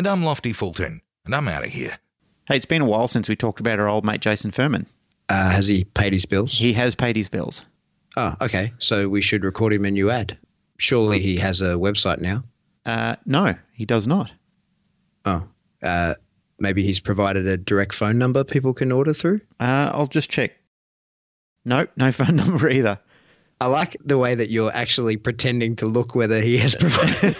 And I'm Lofty Fulton, and I'm out of here. Hey, it's been a while since we talked about our old mate Jason Furman. Uh, has he paid his bills? He has paid his bills. Oh, okay. So we should record him a new ad. Surely he has a website now. Uh, no, he does not. Oh, uh, maybe he's provided a direct phone number people can order through. Uh, I'll just check. Nope, no phone number either. I like the way that you're actually pretending to look whether he has provided.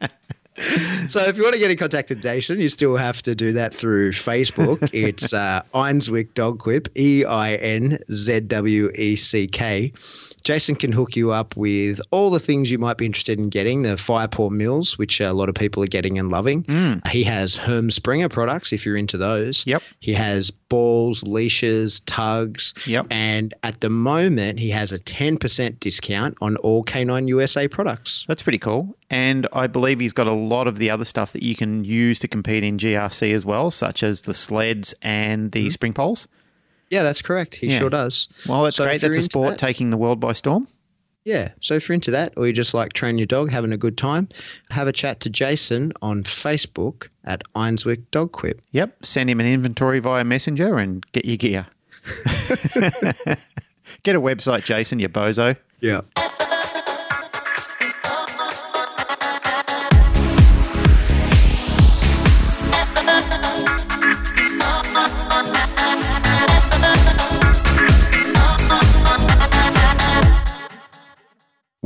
so if you want to get in contact with Jason, you still have to do that through Facebook. It's uh, Einzweck Dog Quip, E I N Z W E C K. Jason can hook you up with all the things you might be interested in getting the Firepaw mills, which a lot of people are getting and loving. Mm. He has Herm Sprenger products if you're into those. Yep. He has balls, leashes, tugs. Yep. And at the moment, he has a 10% discount on all Canine USA products. That's pretty cool. And I believe he's got a lot of the other stuff that you can use to compete in GRC as well, such as the sleds and the spring poles. Yeah, that's correct. He Yeah. sure does. Well, that's So great. That's a sport that- taking the world by storm. Yeah. So if you're into that or you just like training your dog, having a good time, have a chat to Jason on Facebook at Einzweck Dog Quip. Yep. Send him an inventory via Messenger and get your gear. get a website, Jason, you bozo. Yeah.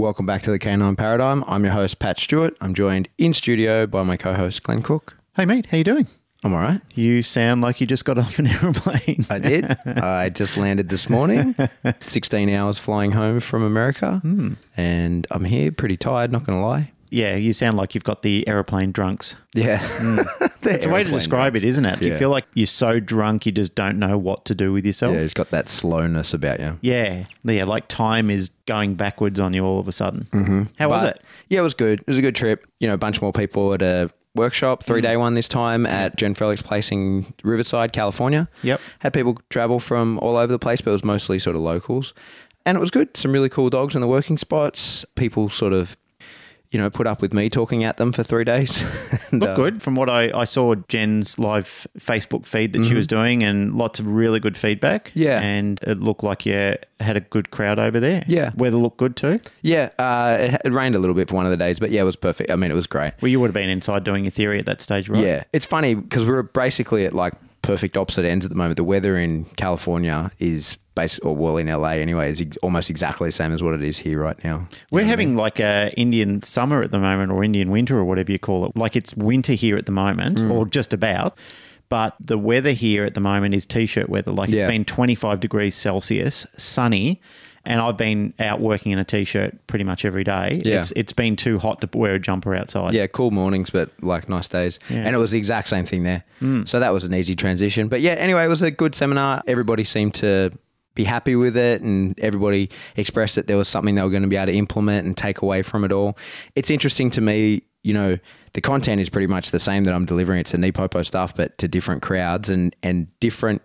Welcome back to the Canine Paradigm. I'm your host, Pat Stewart. I'm joined in studio by my co host, Glenn Cook. Hey, mate, how you doing? I'm all right. You sound like you just got off an aeroplane. I did. I just landed this morning, 16 hours flying home from America. Hmm. And I'm here pretty tired, not going to lie. Yeah, you sound like you've got the aeroplane drunks. Yeah. It's a way to describe it, isn't it? You feel like you're so drunk you just don't know what to do with yourself. Yeah, it's got that slowness about you. Yeah, yeah, like time is going backwards on you all of a sudden. Mm-hmm. How was it? Yeah, it was good. It was a good trip. You know, a bunch more people at a workshop, three day one this time at Jen Felix Place in Riverside, California. Yep. Had people travel from all over the place, but it was mostly sort of locals. And it was good. Some really cool dogs in the working spots. People sort of, you know, put up with me talking at them for three days. And, Look uh, good from what I, I saw Jen's live Facebook feed that she was doing, and lots of really good feedback. Mm-hmm. Yeah. and it looked like you had a good crowd over there. Yeah. weather looked good too. Yeah, uh, it, it rained a little bit for one of the days, but yeah, it was perfect. I mean, it was great. Well, you would have been inside doing your theory at that stage, right? Yeah, it's funny because we're basically at like perfect opposite ends at the moment. The weather in California is base or well in LA anyway is ex- almost exactly the same as what it is here right now. We're having like a Indian summer at the moment, or Indian winter, or whatever you call it. Like it's winter here at the moment, Mm. or just about. But the weather here at the moment is t-shirt weather. Like it's Yeah. been 25 degrees Celsius, sunny, and I've been out working in a t-shirt pretty much every day. Yeah. It's it's been too hot to wear a jumper outside. Yeah, cool mornings, but like nice days. And it was the exact same thing there. Mm. So that was an easy transition. But yeah, anyway, it was a good seminar. Everybody seemed to be happy with it and everybody expressed that there was something they were going to be able to implement and take away from it all. It's interesting to me, you know, the content is pretty much the same that I'm delivering. It's a NePoPo stuff, but to different crowds and, and different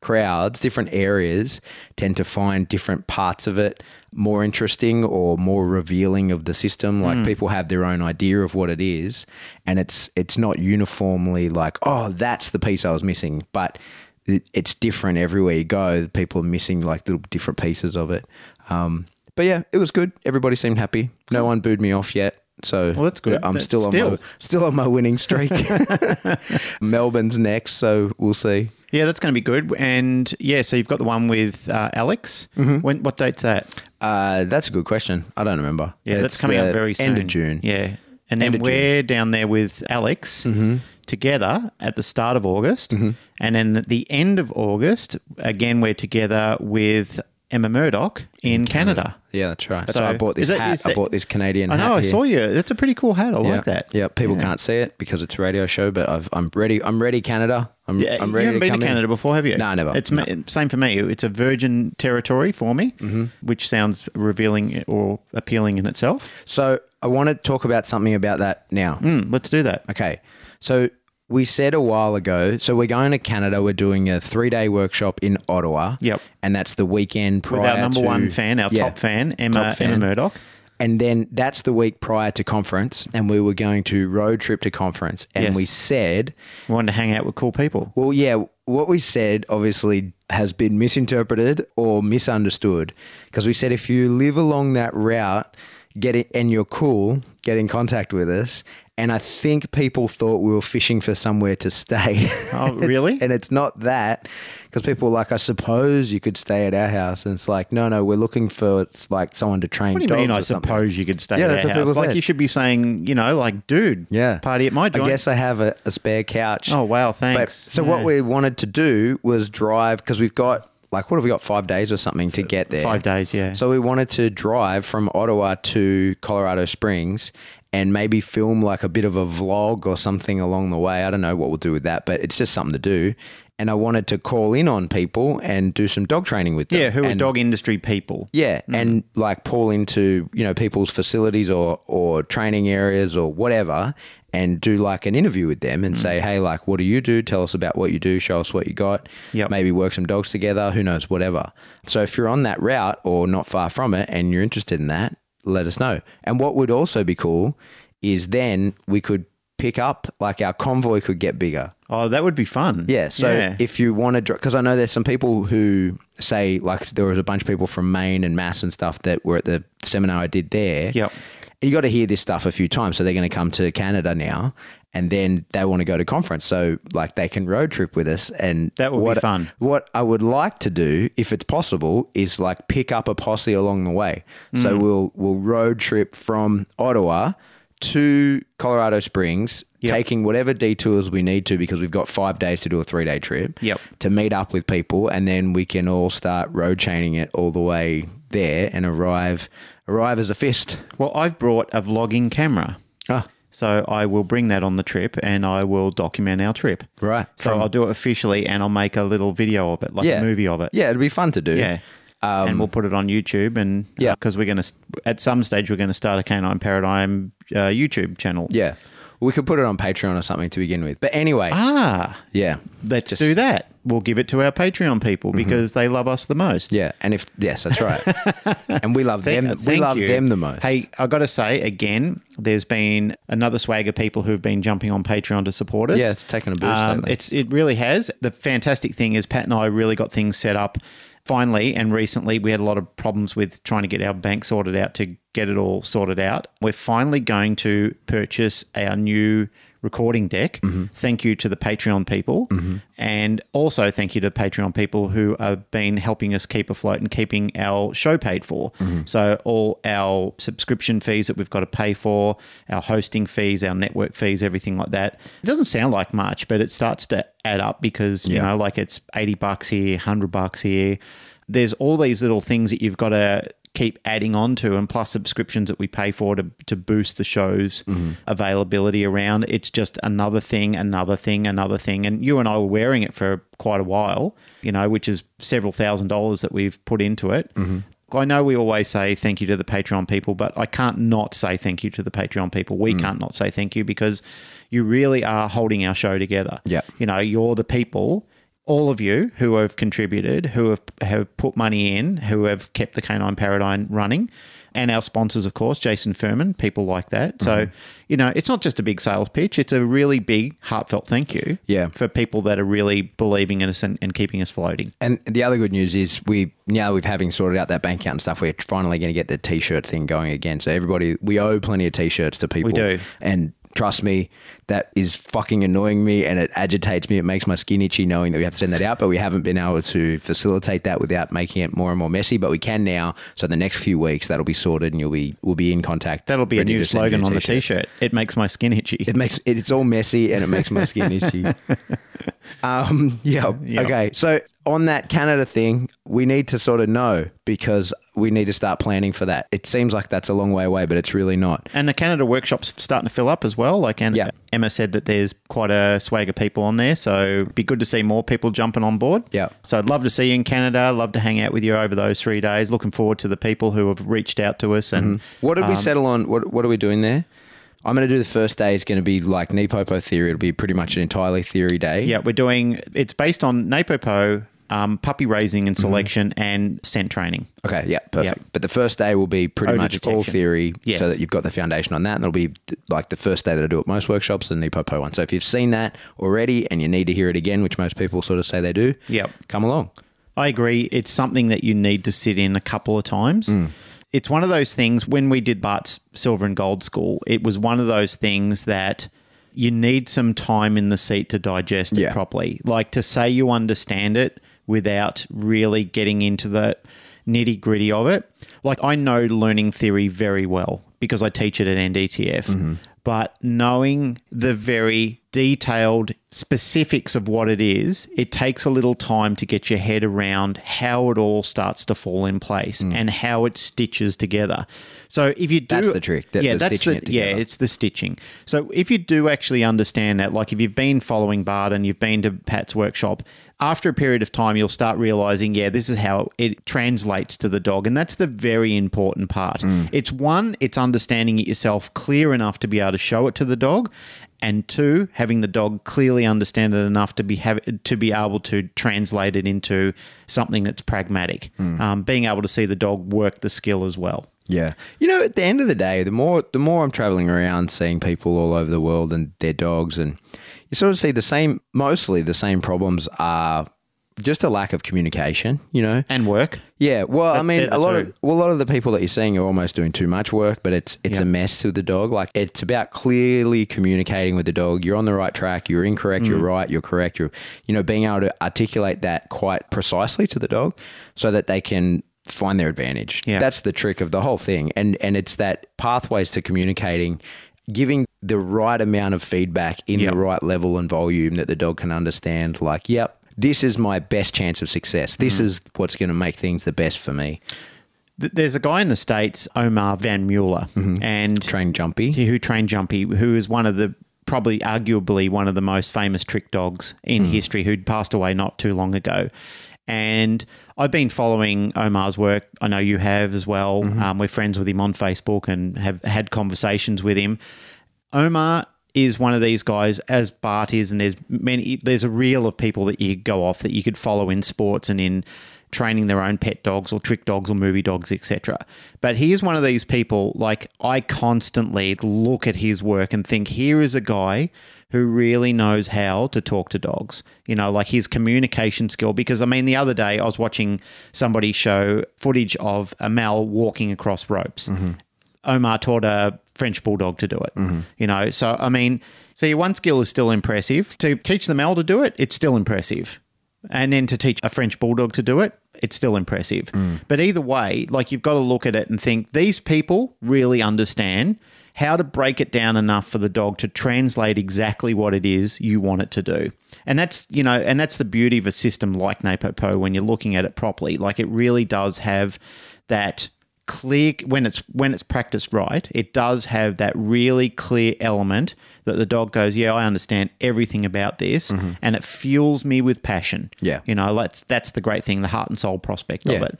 crowds, different areas tend to find different parts of it more interesting or more revealing of the system. Like people have their own idea of what it is, and it's it's not uniformly like, oh, that's the piece I was missing, but it, it's different everywhere you go. People are missing like little different pieces of it. Um, but yeah, it was good. Everybody seemed happy. No one booed me off yet. So Well, that's good. I'm That's still on still- my still on my winning streak. Melbourne's next, so we'll see. Yeah, that's going to be good. And yeah, so you've got the one with uh, Alex. Mm-hmm. When what date's that? Uh, that's a good question. I don't remember. Yeah, that's coming up very soon. End of June. Yeah. And then of June. we're down there with Alex together at the start of August. And then at the end of August, again, we're together with Emma Murdoch in Canada. Yeah, that's right. That's So, why I bought this that- hat. is I bought this Canadian I hat. know. I saw you. That's a pretty cool hat. I yeah. like that. Yeah, people can't see it because it's a radio show, but I've, I'm ready. I'm ready, Canada. I'm, Yeah, I'm you ready haven't to been to in. Canada before, have you? No, never. It's ma- same for me. It's a virgin territory for me, Mm-hmm. which sounds revealing or appealing in itself. So I want to talk about something about that now. Mm, let's do that. Okay. So we said a while ago, so we're going to Canada. We're doing a three day workshop in Ottawa. Yep. And that's the weekend prior With our number to- one fan, our Yeah. top fan, Emma, Top fan. Emma Murdoch. And then that's the week prior to conference, and we were going to road trip to conference. And Yes. we said, We wanted to hang out with cool people. well, yeah, what we said obviously has been misinterpreted or misunderstood because we said if you live along that route, get it, and you're cool, get in contact with us. And I think people thought we were fishing for somewhere to stay. Oh, really? and it's not that because people were like, I suppose you could stay at our house. And it's like, no, no, we're looking for it's like someone to train. What do you mean? I something. suppose you could stay Yeah, at that's our what house. Like said. you should be saying, you know, like, dude, Yeah. party at my joint. I guess I have a, a spare couch. Oh wow, But, thanks. so what we wanted to do was drive because we've got like what have we got five days or something to get there. Five days, yeah. So we wanted to drive from Ottawa to Colorado Springs and maybe film like a bit of a vlog or something along the way. I don't know what we'll do with that, but it's just something to do. And I wanted to call in on people and do some dog training with them. yeah, who are And- dog industry people? yeah, Mm. and like pull into you know people's facilities or or training areas or whatever, and do like an interview with them Mm. and say, hey, like, what do you do? Tell us about what you do. Show us what you got. Yep. Maybe work some dogs together. Who knows? Whatever. So if you're on that route or not far from it, and you're interested in that, let us know. And what would also be cool is then we could pick up like our convoy could get bigger. Oh, that would be fun. Yeah. So Yeah. if you want to, because I know there's some people who say, like, there was a bunch of people from Maine and Mass and stuff that were at the seminar I did there. Yep. And you got to hear this stuff a few times. So they're going to come to Canada now and then they want to go to conference. So, like, they can road trip with us. And That would be fun. What I would like to do, if it's possible, is like pick up a posse along the way. So Mm. we'll, we'll road trip from Ottawa to Colorado Springs, Yep. taking whatever detours we need to because we've got five days to do a three day trip. Yep. To meet up with people, and then we can all start road chaining it all the way there and arrive arrive as a fist. Well, I've brought a vlogging camera. Ah, So I will bring that on the trip and I will document our trip. right. So From- I'll do it officially and I'll make a little video of it, like yeah, a movie of it. Yeah, it'd be fun to do. Yeah. and we'll put it on YouTube and Yeah. because we're going to at some stage we're going to start a Canine Paradigm uh, YouTube channel. yeah. We could put it on Patreon or something to begin with. But anyway, Ah, yeah, let's do that. We'll give it to our Patreon people because they love us the most. Mm-hmm. yeah. And if yes, that's right. and we love them. Thank- we love you. them the most. Hey, I got to say again, there's been another swag of people who've been jumping on Patreon to support us. Yeah, it's taken a boost lately. It's it really has. The fantastic thing is Pat and I really got things set up. Finally, and recently, we had a lot of problems with trying to get our bank sorted out to get it all sorted out. We're finally going to purchase our new recording deck. Mm-hmm. Thank you to the Patreon people. And also thank you to the Patreon people who have been helping us keep afloat and keeping our show paid for. Mm-hmm. So, all our subscription fees that we've got to pay for, our hosting fees, our network fees, everything like that. It doesn't sound like much, but it starts to add up because, you know, like it's 80 bucks here, 100 bucks here. There's all these little things that you've got to keep adding on to and plus subscriptions that we pay for to, to boost the show's mm-hmm. availability around it's just another thing another thing another thing and you and i were wearing it for quite a while you know which is several thousand dollars that we've put into it mm-hmm. I know we always say thank you to the Patreon people, but I can't not say thank you to the Patreon people. We mm. can't not say thank you because you really are holding our show together. Yeah. You know, you're the people, all of you who have contributed, who have, have put money in, who have kept the canine paradigm running, and our sponsors, of course, Jason Furman, people like that. So, Mm-hmm. you know, it's not just a big sales pitch, it's a really big, heartfelt thank you Yeah. for people that are really believing in us and, and keeping us floating. And the other good news is we now we've having sorted out that bank account and stuff. We're finally going to get the t-shirt thing going again. So everybody, we owe plenty of t-shirts to people. We do. and trust me, that is fucking annoying me, and it agitates me. It makes my skin itchy knowing that we have to send that out, but we haven't been able to facilitate that without making it more and more messy. But we can now. So the next few weeks that'll be sorted, and you'll be we'll be in contact. That'll be a new to send you slogan on the t-shirt. t shirt. It makes my skin itchy. It makes it, it's all messy and it makes my skin itchy. Um, yeah. Yeah. Okay. So on that Canada thing, we need to sort of know because we need to start planning for that. It seems like that's a long way away, but it's really not. And the Canada workshop's starting to fill up as well. Like and Yeah. Emma said that there's quite a swag of people on there, so it'd be good to see more people jumping on board. Yeah. So I'd love to see you in Canada. Love to hang out with you over those three days. Looking forward to the people who have reached out to us and What Um, did we settle on? What What are we doing there? I'm going to do the first day. It's going to be like NePoPo theory. It'll be pretty much an entirely theory day. yeah, we're doing. It's based on NePoPo, um, puppy raising and selection, and scent training. Okay. Yeah. Perfect. Yeah. But the first day will be pretty Odor much all theory, Yes. so that you've got the foundation on that. And it'll be like the first day that I do at most workshops, the NePoPo one. So if you've seen that already and you need to hear it again, which most people sort of say they do, Yep. come along. I agree. It's something that you need to sit in a couple of times. Mm. It's one of those things when we did Bart's Silver and Gold School, it was one of those things that you need some time in the seat to digest it Yeah. properly. Like to say you understand it without really getting into the nitty gritty of it. Like I know learning theory very well because I teach it at NDTF. Mm-hmm. But knowing the very detailed specifics of what it is, it takes a little time to get your head around how it all starts to fall in place and how it stitches together. So if you do. That's the trick, the- yeah, the that's stitching the it yeah, it's the stitching. So if you do actually understand that, like if you've been following Bart and you've been to Pat's workshop, after a period of time, you'll start realizing, yeah, this is how it translates to the dog. And that's the very important part. Mm. It's one, it's understanding it yourself clear enough to be able to show it to the dog. And two, having the dog clearly understand it enough to be have, to be able to translate it into something that's pragmatic. Mm. Um, being able to see the dog work the skill as well. Yeah. You know, at the end of the day, the more the more I'm traveling around seeing people all over the world and their dogs and you sort of see the same mostly the same problems are just a lack of communication, you know. And work. Yeah, well, I mean, a lot two. of well, a lot of the people that you're seeing are almost doing too much work, but it's it's Yeah. a mess to the dog. Like it's about clearly communicating with the dog. You're on the right track. You're incorrect. Mm. You're right. You're correct. You're you know being able to articulate that quite precisely to the dog, so that they can find their advantage. Yeah. That's the trick of the whole thing, and and it's that pathways to communicating. Giving the right amount of feedback in Yep. the right level and volume that the dog can understand, like, yep, this is my best chance of success. This Mm. is what's going to make things the best for me. There's a guy in the States, Omar von Muller, and Train jumpy. who trained Jumpy, who is one of the probably arguably one of the most famous trick dogs in history, who'd passed away not too long ago. And I've been following Omar's work. I know you have as well. Um, we're friends with him on Facebook and have had conversations with him. Omar is one of these guys, as Bart is, and there's many. There's a reel of people that you go off that you could follow in sports and in training their own pet dogs or trick dogs or movie dogs, etc. But he is one of these people. Like I constantly look at his work and think, here is a guy who really knows how to talk to dogs. You know, like his communication skill. Because I mean, the other day I was watching somebody show footage of a Mal walking across ropes. Mm-hmm. Omar taught a French bulldog to do it. Mm-hmm. You know, so I mean, so your one skill is still impressive. To teach the Mal to do it, it's still impressive. And then to teach a French bulldog to do it, it's still impressive. Mm. But either way, like you've got to look at it and think these people really understand how to break it down enough for the dog to translate exactly what it is you want it to do. And that's, you know, and that's the beauty of a system like NePoPo when you're looking at it properly. Like it really does have that clear when it's when it's practiced right it does have that really clear element that the dog goes yeah i understand everything about this mm-hmm. and it fuels me with passion Yeah. you know that's that's the great thing the heart and soul prospect of it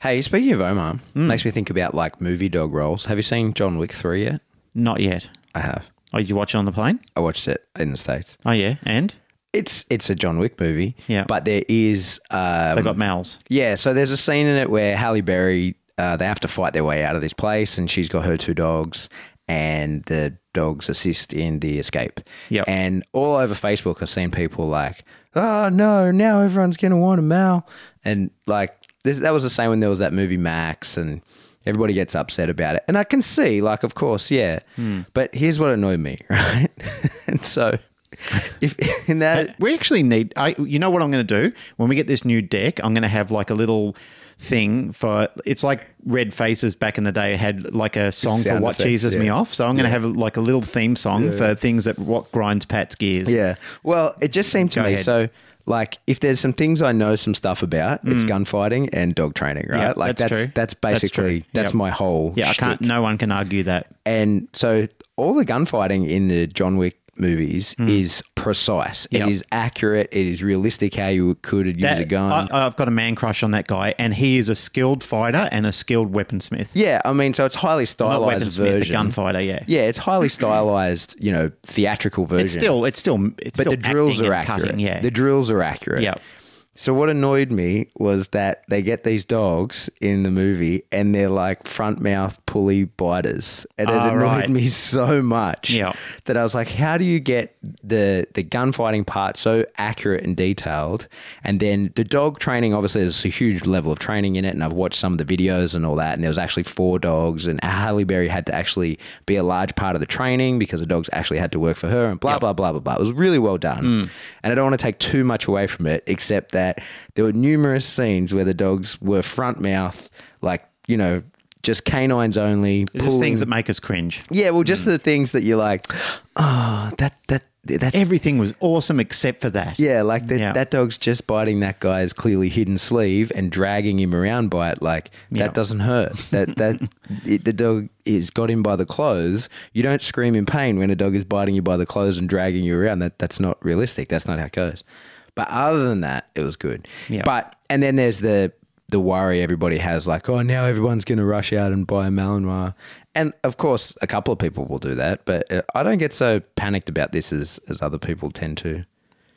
Hey, speaking of Omar, hmm. makes me think about like movie dog roles. Have you seen John Wick 3 yet? Not yet I have. oh you watch it on the plane I watched it in the States. oh yeah and It's it's a John Wick movie. Yeah. But there is um, they got mals Yeah, so there's a scene in it where Halle Berry, uh, they have to fight their way out of this place, and she's got her two dogs, and the dogs assist in the escape. Yep. And all over Facebook, I've seen people like, "Oh no, now everyone's gonna want a Mal," and like this, that was the same when there was that movie Max, and everybody gets upset about it. And I can see, like, of course, yeah. Hmm. But here's what annoyed me, right? and so, if in that. we actually need I you know what I'm going to do when we get this new deck I'm going to have like a little thing for it's like Red Faces back in the day had like a song for what effects, cheeses me off. So I'm going to have like a little theme song for things that what grinds Pat's gears. Yeah. Well, it just seemed to Go me ahead. so like if there's some things I know some stuff about, it's gunfighting and dog training, right? Mm. Yeah, like that's that's that's That's basically that's, Yep. my whole Yeah, I can't. No one can argue that. And so all the gunfighting in the John Wick movies hmm. is precise. Yep. It is accurate. It is realistic how you could use That- a gun. I, I've got a man crush on that guy, and he is a skilled fighter and a skilled weaponsmith. yeah, I mean, so it's highly Not stylized weaponsmith, version. a gunfighter. Yeah. Yeah, it's highly stylized, you know, theatrical version. It's still. It's still. It's but still the drills are accurate. Cutting, yeah. The drills are accurate. Yeah. So what annoyed me was that they get these dogs in the movie and they're like front mouth pulley biters. And it Ah, annoyed right. me so much Yeah. that I was like, how do you get the the gunfighting part so accurate and detailed? And then the dog training, obviously there's a huge level of training in it. And I've watched some of the videos and all that. And there was actually four dogs and Halle Berry had to actually be a large part of the training because the dogs actually had to work for her and blah, blah, blah, blah, blah. It was really well done. Hmm. And I don't want to take too much away from it, except that there were numerous scenes where the dogs were front mouth, like, you know, just canines only. It's just things that make us cringe. yeah, well, just mm. the things that you're like, oh, that that that's Everything was awesome except for that. yeah, like that Yeah. that dog's just biting that guy's clearly hidden sleeve and dragging him around by it. Like Yeah. that doesn't hurt. That that it, the dog is got him by the clothes. You don't scream in pain when a dog is biting you by the clothes and dragging you around. That that's not realistic. That's not how it goes. But other than that, it was good. Yeah. But and then there's the the worry everybody has, like, oh, now everyone's going to rush out and buy a Malinois. And of course, a couple of people will do that, but uh, I don't get so panicked about this as, as other people tend to.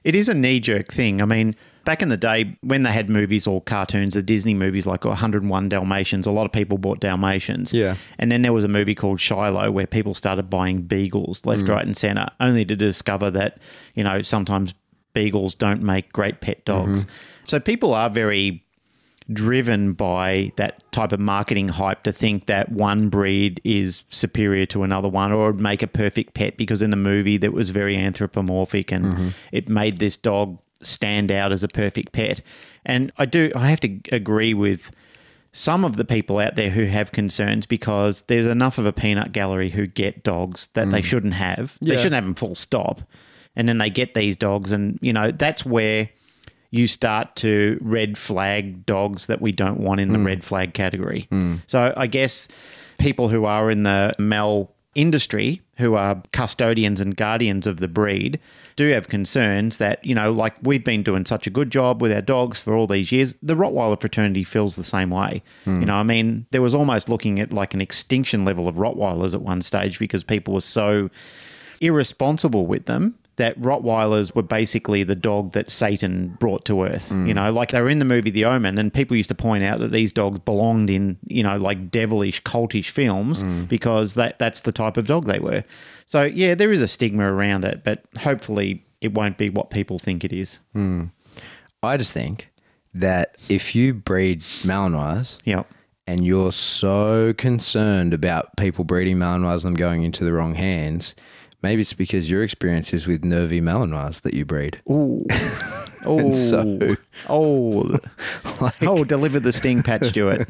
It is a knee jerk thing. I mean, back in the day when they had movies or cartoons, the Disney movies like 101 Dalmatians, a lot of people bought Dalmatians. Yeah. And then there was a movie called Shiloh where people started buying beagles left, right, and center, only to discover that, you know, sometimes beagles don't make great pet dogs. Mm-hmm. So people are very driven by that type of marketing hype to think that one breed is superior to another one or make a perfect pet because in the movie that was very anthropomorphic and mm-hmm. it made this dog stand out as a perfect pet. And I do I have to agree with some of the people out there who have concerns because there's enough of a peanut gallery who get dogs that they mm. shouldn't have. They shouldn't have them full stop. And then they get these dogs and you know that's where you start to red flag dogs that we don't want in the hmm. red flag category. Hmm. So I guess people who are in the Mal industry, who are custodians and guardians of the breed, do have concerns that, you know, like we've been doing such a good job with our dogs for all these years. The Rottweiler fraternity feels the same way. Hmm. You know, I mean, there was almost looking at like an extinction level of Rottweilers at one stage because people were so irresponsible with them that Rottweilers were basically the dog that Satan brought to earth. You mm. know, like they were in the movie The Omen, and people used to point out that these dogs belonged in, you know, like devilish, cultish films mm. because that that's the type of dog they were. So yeah, there is a stigma around it, but hopefully it won't be what people think it is. Hmm. I just think that if you breed Malinois Yeah. and you're so concerned about people breeding Malinois and them going into the wrong hands, maybe it's because your experience is with nervy Malinois that you breed. Ooh. Oh, so- oh, oh! Deliver the sting, Pat Stewart.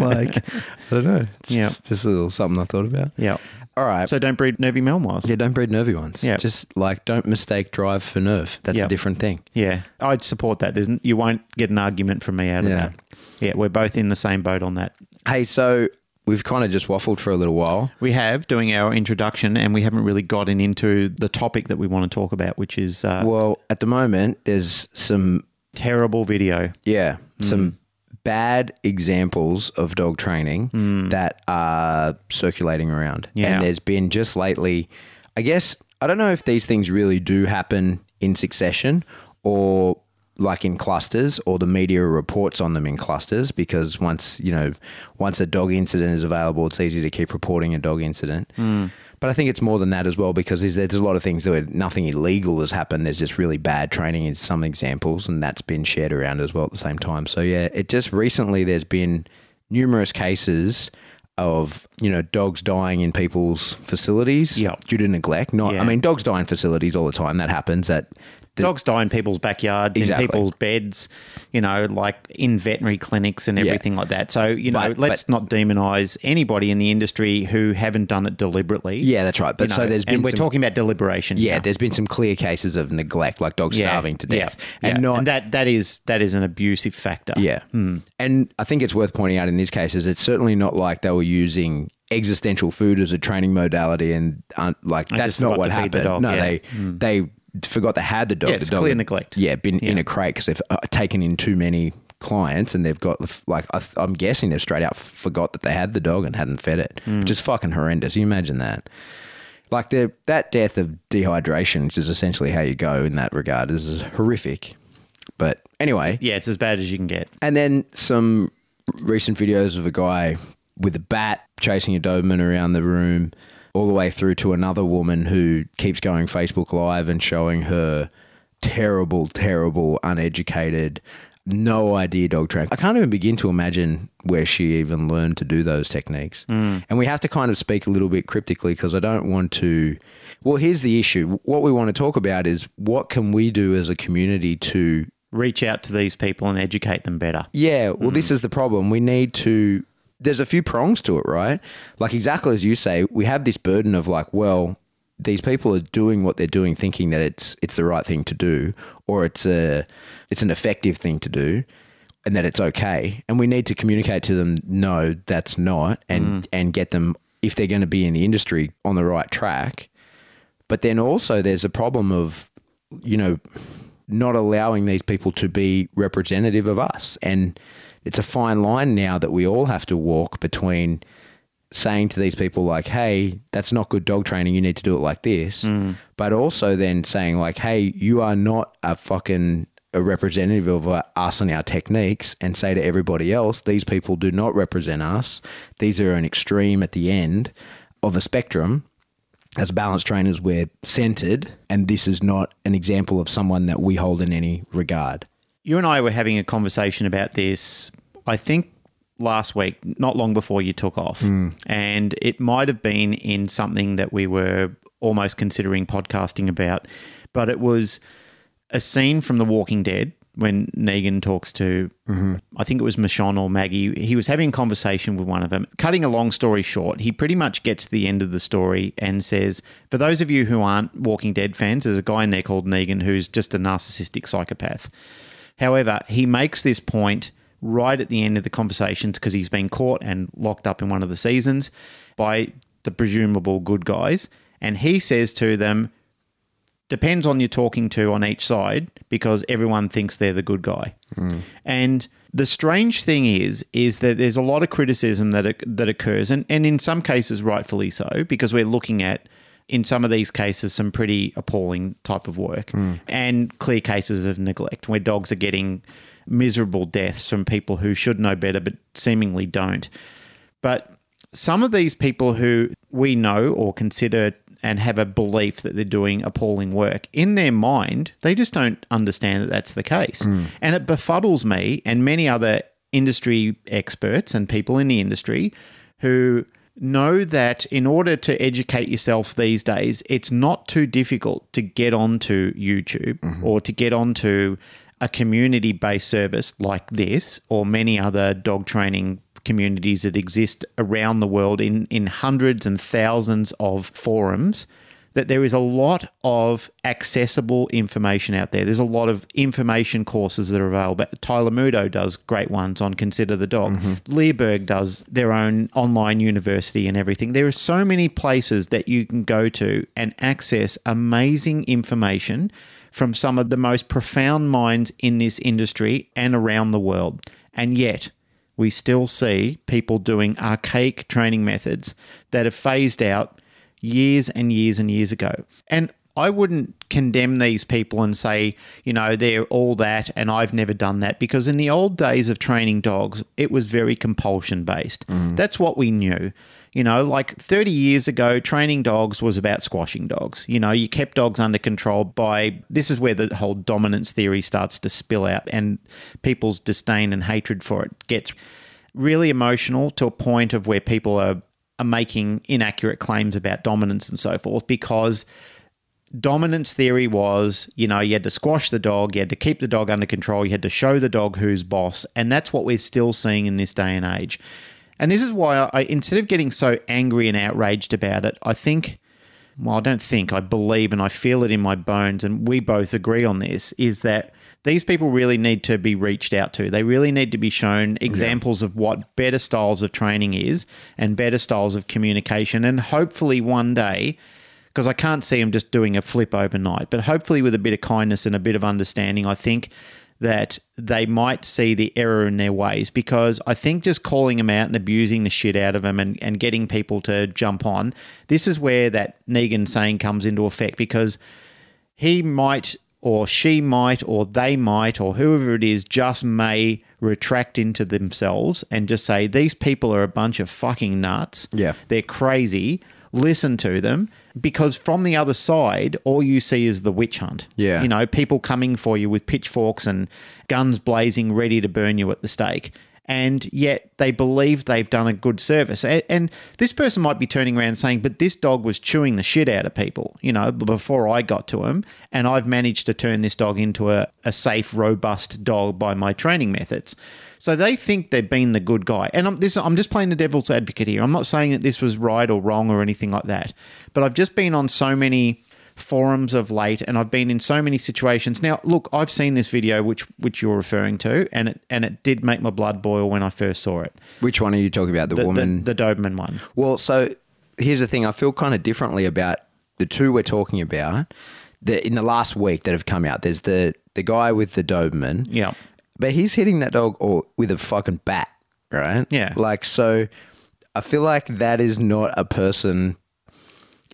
like, I don't know. It's Yeah. just, just a little something I thought about. Yeah. All right. So don't breed nervy Malinois. yeah, don't breed nervy ones. Yeah. Just like don't mistake drive for nerve. That's Yeah. a different thing. Yeah, I'd support that. There's, you won't get an argument from me out of Yeah. that. Yeah, we're both in the same boat on that. Hey, so we've kind of just waffled for a little while. We have doing our introduction, and we haven't really gotten into the topic that we want to talk about, which is uh, Well, at the moment, there's some terrible video. Yeah, some bad examples of dog training that are circulating around. Yeah. And there's been just lately, I guess, I don't know if these things really do happen in succession or like in clusters or the media reports on them in clusters because once, you know, once a dog incident is available, it's easy to keep reporting a dog incident. Hmm. But I think it's more than that as well because there's, there's a lot of things where nothing illegal has happened. There's just really bad training in some examples, and that's been shared around as well at the same time. So yeah, it just recently there's been numerous cases of you know dogs dying in people's facilities Yep. due to neglect. Not, Yeah. I mean, dogs die in facilities all the time. That happens. That Dogs die in people's backyards, Exactly. in people's beds, you know, like in veterinary clinics and everything like that. So, you know, But- let's not demonize anybody in the industry who haven't done it deliberately. Yeah, that's right. But You so know, there's been and we're some- talking about deliberation. Yeah, here. there's been some clear cases of neglect, like dogs Yeah, starving to death, yeah, and yeah. not and that that is that is an abusive factor. Yeah. Hmm. And I think it's worth pointing out in these cases, it's certainly not like they were using existential food as a training modality and uh, like They that's not what the happened. dog, no, yeah. They they forgot they had the dog. Yeah, the it's dog clear had- neglect. Yeah, been in a crate because they've uh, taken in too many clients and they've got like I I'm guessing they've straight out forgot that they had the dog and hadn't fed it, Hmm. which is fucking horrendous. You imagine that. Like the that death of dehydration, which is essentially how you go in that regard, is horrific. But anyway, Yeah, it's as bad as you can get. and then some recent videos of a guy with a bat chasing a Doberman around the room, all the way through to another woman who keeps going Facebook Live and showing her terrible, terrible, uneducated, no idea dog training. I can't even begin to imagine where she even learned to do those techniques. Mm. And we have to kind of speak a little bit cryptically because I don't want to. Well, here's the issue. What we want to talk about is what can we do as a community to Reach out to these people and educate them better. yeah, well, this mm. is the problem. We need to. There's a few prongs to it, right? Like exactly as you say, we have this burden of like, well, these people are doing what they're doing, thinking that it's it's the right thing to do, or it's a it's an effective thing to do, and that it's okay. And we need to communicate to them, no, that's not, and mm. and get them if they're going to be in the industry on the right track. But then also there's a problem of, you know, not allowing these people to be representative of us. And it's a fine line now that we all have to walk between saying to these people like, "Hey, that's not good dog training. You need to do it like this," hmm. but also then saying like, "Hey, you are not a fucking a representative of us and our techniques," and say to everybody else, "These people do not represent us. These are an extreme at the end of a spectrum." As balanced trainers, we're centered, and this is not an example of someone that we hold in any regard. You and I were having a conversation about this, I think last week, not long before you took off. Hmm. And it might have been in something that we were almost considering podcasting about, but it was a scene from The Walking Dead when Negan talks to, mm-hmm. I think it was Michonne or Maggie. He was having a conversation with one of them. Cutting a long story short, he pretty much gets to the end of the story and says, For those of you who aren't Walking Dead fans, there's a guy in there called Negan who's just a narcissistic psychopath. However, he makes this point right at the end of the conversations because he's been caught and locked up in one of the seasons by the presumable good guys. And he says to them, depends on you're talking to on each side because everyone thinks they're the good guy. Mm. And the strange thing is, is that there's a lot of criticism that that occurs, and, and in some cases rightfully so, because we're looking at in some of these cases some pretty appalling type of work hmm. and clear cases of neglect where dogs are getting miserable deaths from people who should know better but seemingly don't. But some of these people who we know or consider and have a belief that they're doing appalling work, in their mind, they just don't understand that that's the case. Hmm. And it befuddles me and many other industry experts and people in the industry who know that in order to educate yourself these days, it's not too difficult to get onto YouTube mm-hmm. or to get onto a community based service like this or many other dog training communities that exist around the world in, in hundreds and thousands of forums that there is a lot of accessible information out there. There's a lot of information courses that are available. Tyler Muto does great ones on Consider the Dog. Mm-hmm. Leerburg does their own online university and everything. There are so many places that you can go to and access amazing information from some of the most profound minds in this industry and around the world. And yet, we still see people doing archaic training methods that have phased out years and years and years ago. And I wouldn't condemn these people and say, you know, they're all that and I've never done that because in the old days of training dogs, it was very compulsion based. Mm. That's what we knew. You know, like 30 years ago, training dogs was about squashing dogs. You know, you kept dogs under control by this is where the whole dominance theory starts to spill out and people's disdain and hatred for it gets really emotional to a point of where people are, are making inaccurate claims about dominance and so forth because dominance theory was, you know, you had to squash the dog, you had to keep the dog under control, you had to show the dog who's boss, and that's what we're still seeing in this day and age. And this is why I, instead of getting so angry and outraged about it, I think, well, I don't think, I believe and I feel it in my bones, and we both agree on this, is that these people really need to be reached out to. They really need to be shown examples of what better styles of training is and better styles of communication. And hopefully one day, because I can't see them just doing a flip overnight, but hopefully with a bit of kindness and a bit of understanding, I think that they might see the error in their ways because I think just calling them out and abusing the shit out of them and, and getting people to jump on, this is where that Negan saying comes into effect because he might or she might or they might or whoever it is just may retract into themselves and just say these people are a bunch of fucking nuts. Yeah. They're crazy. Listen to them because from the other side all you see is the witch hunt. Yeah. You know, people coming for you with pitchforks and guns blazing ready to burn you at the stake. And yet they believe they've done a good service. And, and this person might be turning around saying, but this dog was chewing the shit out of people, you know, before I got to him. And I've managed to turn this dog into a, a safe, robust dog by my training methods. So they think they've been the good guy. And I'm, this, I'm just playing the devil's advocate here. I'm not saying that this was right or wrong or anything like that. But I've just been on so many forums of late and I've been in so many situations. Now, look, I've seen this video which which you're referring to and it and it did make my blood boil when I first saw it. Which one are you talking about? The, The, woman. the, the Doberman one. well, so here's the thing. I feel kind of differently about the two we're talking about. The, in the last week that have come out, there's the the guy with the Doberman. Yeah. But he's hitting that dog or with a fucking bat, right? Yeah. Like so I feel like that is not a person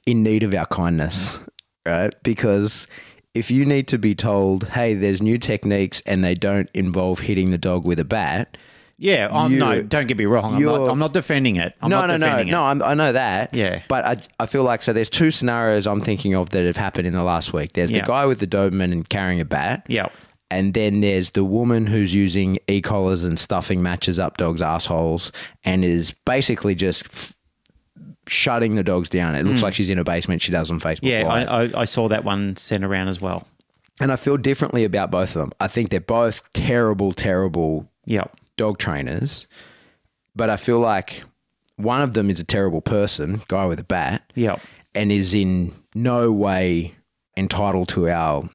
in need of our kindness, right? Because if you need to be told, "Hey, there's new techniques and they don't involve hitting the dog with a bat," Yeah, oh, I'm, You- no, don't get me wrong. I'm not, I'm not defending it. I'm no, no, no, no. I'm, I know that. Yeah. But I, I feel like so. There's two scenarios I'm thinking of that have happened in the last week. There's Yeah. the guy with the Doberman and carrying a bat. Yeah. And then there's the woman who's using e-collars and stuffing matches up dogs' assholes and is basically just f- shutting the dogs down. It looks hmm. like she's in a basement. She does on Facebook. Yeah. I, I, I saw that one sent around as well. and I feel differently about both of them. I think they're both terrible, terrible Yeah. dog trainers, but I feel like one of them is a terrible person, guy with a bat, Yeah. and is in no way entitled to our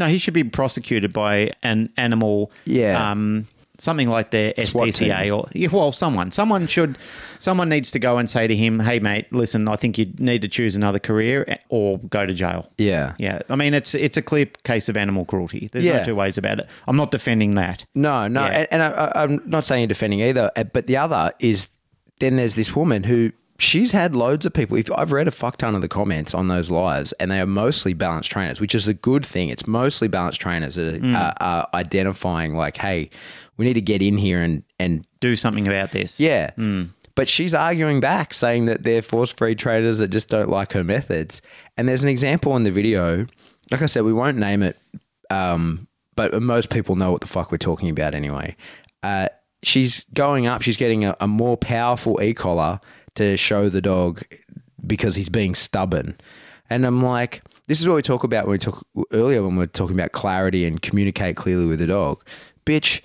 No, he should be prosecuted by an animal. Yeah. Um, something like the SWAT SPCA team. or yeah, well, someone, someone should, someone needs to go and say to him, "Hey, mate, listen, I think you need to choose another career or go to jail." yeah. Yeah, I mean, it's it's a clear case of animal cruelty. There's Yeah. no two ways about it. I'm not defending that. No, no, Yeah. and, and I, I'm not saying you're defending either. uh, But the other is then there's this woman who she's had loads of people. If I've read a fuck ton of the comments on those lives, and they are mostly balanced trainers, which is a good thing. It's mostly balanced trainers that are, are, are identifying like, hey, we need to get in here and and Do something about this. yeah. But she's arguing back, saying that they're force free traders that just don't like her methods. And there's an example in the video. Like I said, we won't name it, um, but most people know what the fuck we're talking about anyway. Uh, she's going up, she's getting a, a more powerful e collar to show the dog because he's being stubborn. And I'm like, this is what we talk about when we talk earlier when we are talking about clarity and communicate clearly with the dog. Bitch,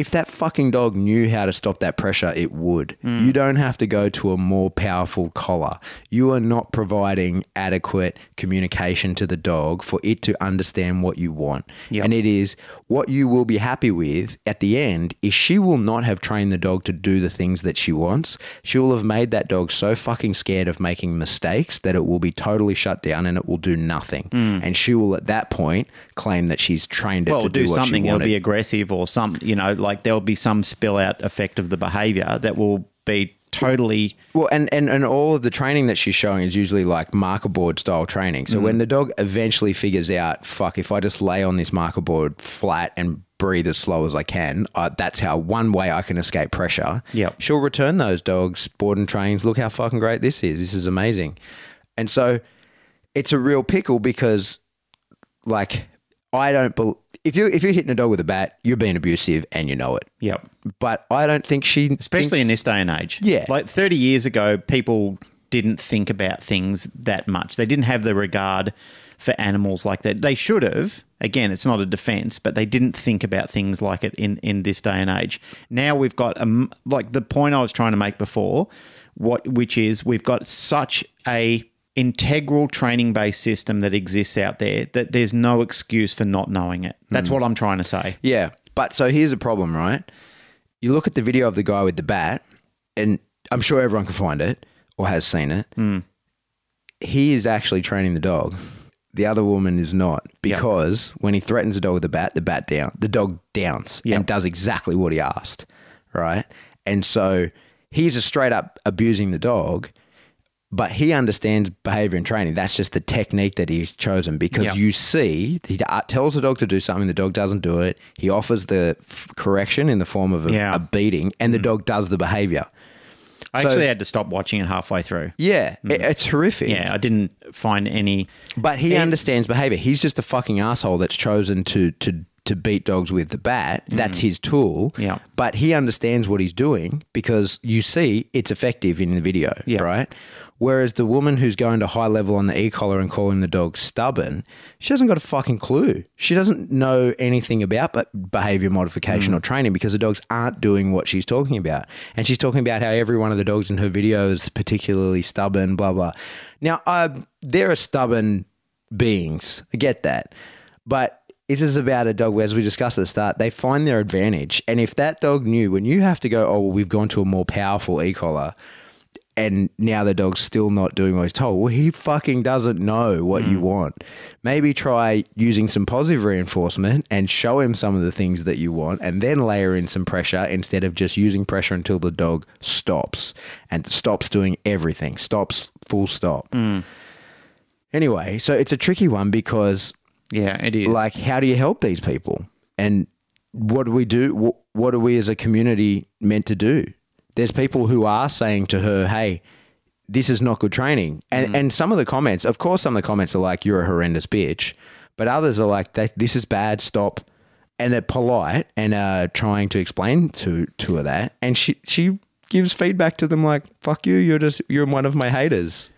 if that fucking dog knew how to stop that pressure, it would. Hmm. You don't have to go to a more powerful collar. You are not providing adequate communication to the dog for it to understand what you want. Yep. And it is what you will be happy with at the end is she will not have trained the dog to do the things that she wants. She will have made that dog so fucking scared of making mistakes that it will be totally shut down and it will do nothing. And she will at that point claim that she's trained it. Well, to do, do, what something. It'll be aggressive or some. You know, like there'll be some spill out effect of the behaviour that will be totally. Well, and, and, and all of the training that she's showing is usually like marker board style training. So Mm. when the dog eventually figures out, fuck, if I just lay on this marker board flat and breathe as slow as I can, uh, that's how one way I can escape pressure. Yep. She'll return those dogs, board and trains. Look how fucking great this is. This is amazing. And so it's a real pickle because, like, I don't bel if you if you're hitting a dog with a bat, you're being abusive and you know it. Yep. But I don't think she, Especially in this day and age. Yeah. Like 30 years ago, people didn't think about things that much. They didn't have the regard for animals like that. They should have. Again, it's not a defense, but they didn't think about things like it in, in this day and age. Now we've got a m like the point I was trying to make before, what which is we've got such a integral training based system that exists out there that there's no excuse for not knowing it. That's mm. what I'm trying to say. Yeah. But so here's a problem, right? You look at the video of the guy with the bat, and I'm sure everyone can find it or has seen it. Mm. He is actually training the dog. The other woman is not because when he threatens the dog with the bat, the bat down, the dog downs Yep. and does exactly what he asked, right? And so he's a straight up abusing the dog, but he understands behavior and training. That's just the technique that he's chosen because Yep. you see he uh, tells the dog to do something, the dog doesn't do it. He offers the f- correction in the form of a, Yeah. a beating, and the dog does the behavior. I So- actually had to stop watching it halfway through. Yeah, it- it's horrific. Yeah, I didn't find any. But he understands behavior. He's just a fucking asshole that's chosen to to to beat dogs with the bat. That's his tool. Mm. Yeah. But he understands what he's doing because you see it's effective in the video, Yeah. right? Whereas the woman who's going to high level on the e-collar and calling the dog stubborn, she hasn't got a fucking clue. She doesn't know anything about be- behavior modification or training because the dogs aren't doing what she's talking about. And she's talking about how every one of the dogs in her video is particularly stubborn, blah, blah. Now, uh, there are stubborn beings. I get that. But this is about a dog, where, as we discussed at the start, they find their advantage. And if that dog knew, when you have to go, oh, well, we've gone to a more powerful e collar, and now the dog's still not doing what he's told, well, he fucking doesn't know what you mm. want. Maybe try using some positive reinforcement and show him some of the things that you want, and then layer in some pressure instead of just using pressure until the dog stops and stops doing everything, stops full stop. Mm. Anyway, so it's a tricky one because Yeah, it is. like how do you help these people and what do we do Wh- what are we as a community meant to do there's people who are saying to her hey this is not good training. And and some of the comments of course some of the comments are like you're a horrendous bitch. But others are like this is bad stop. And they're polite and uh trying to explain to to her that. And she she gives feedback to them like fuck you you're just you're one of my haters.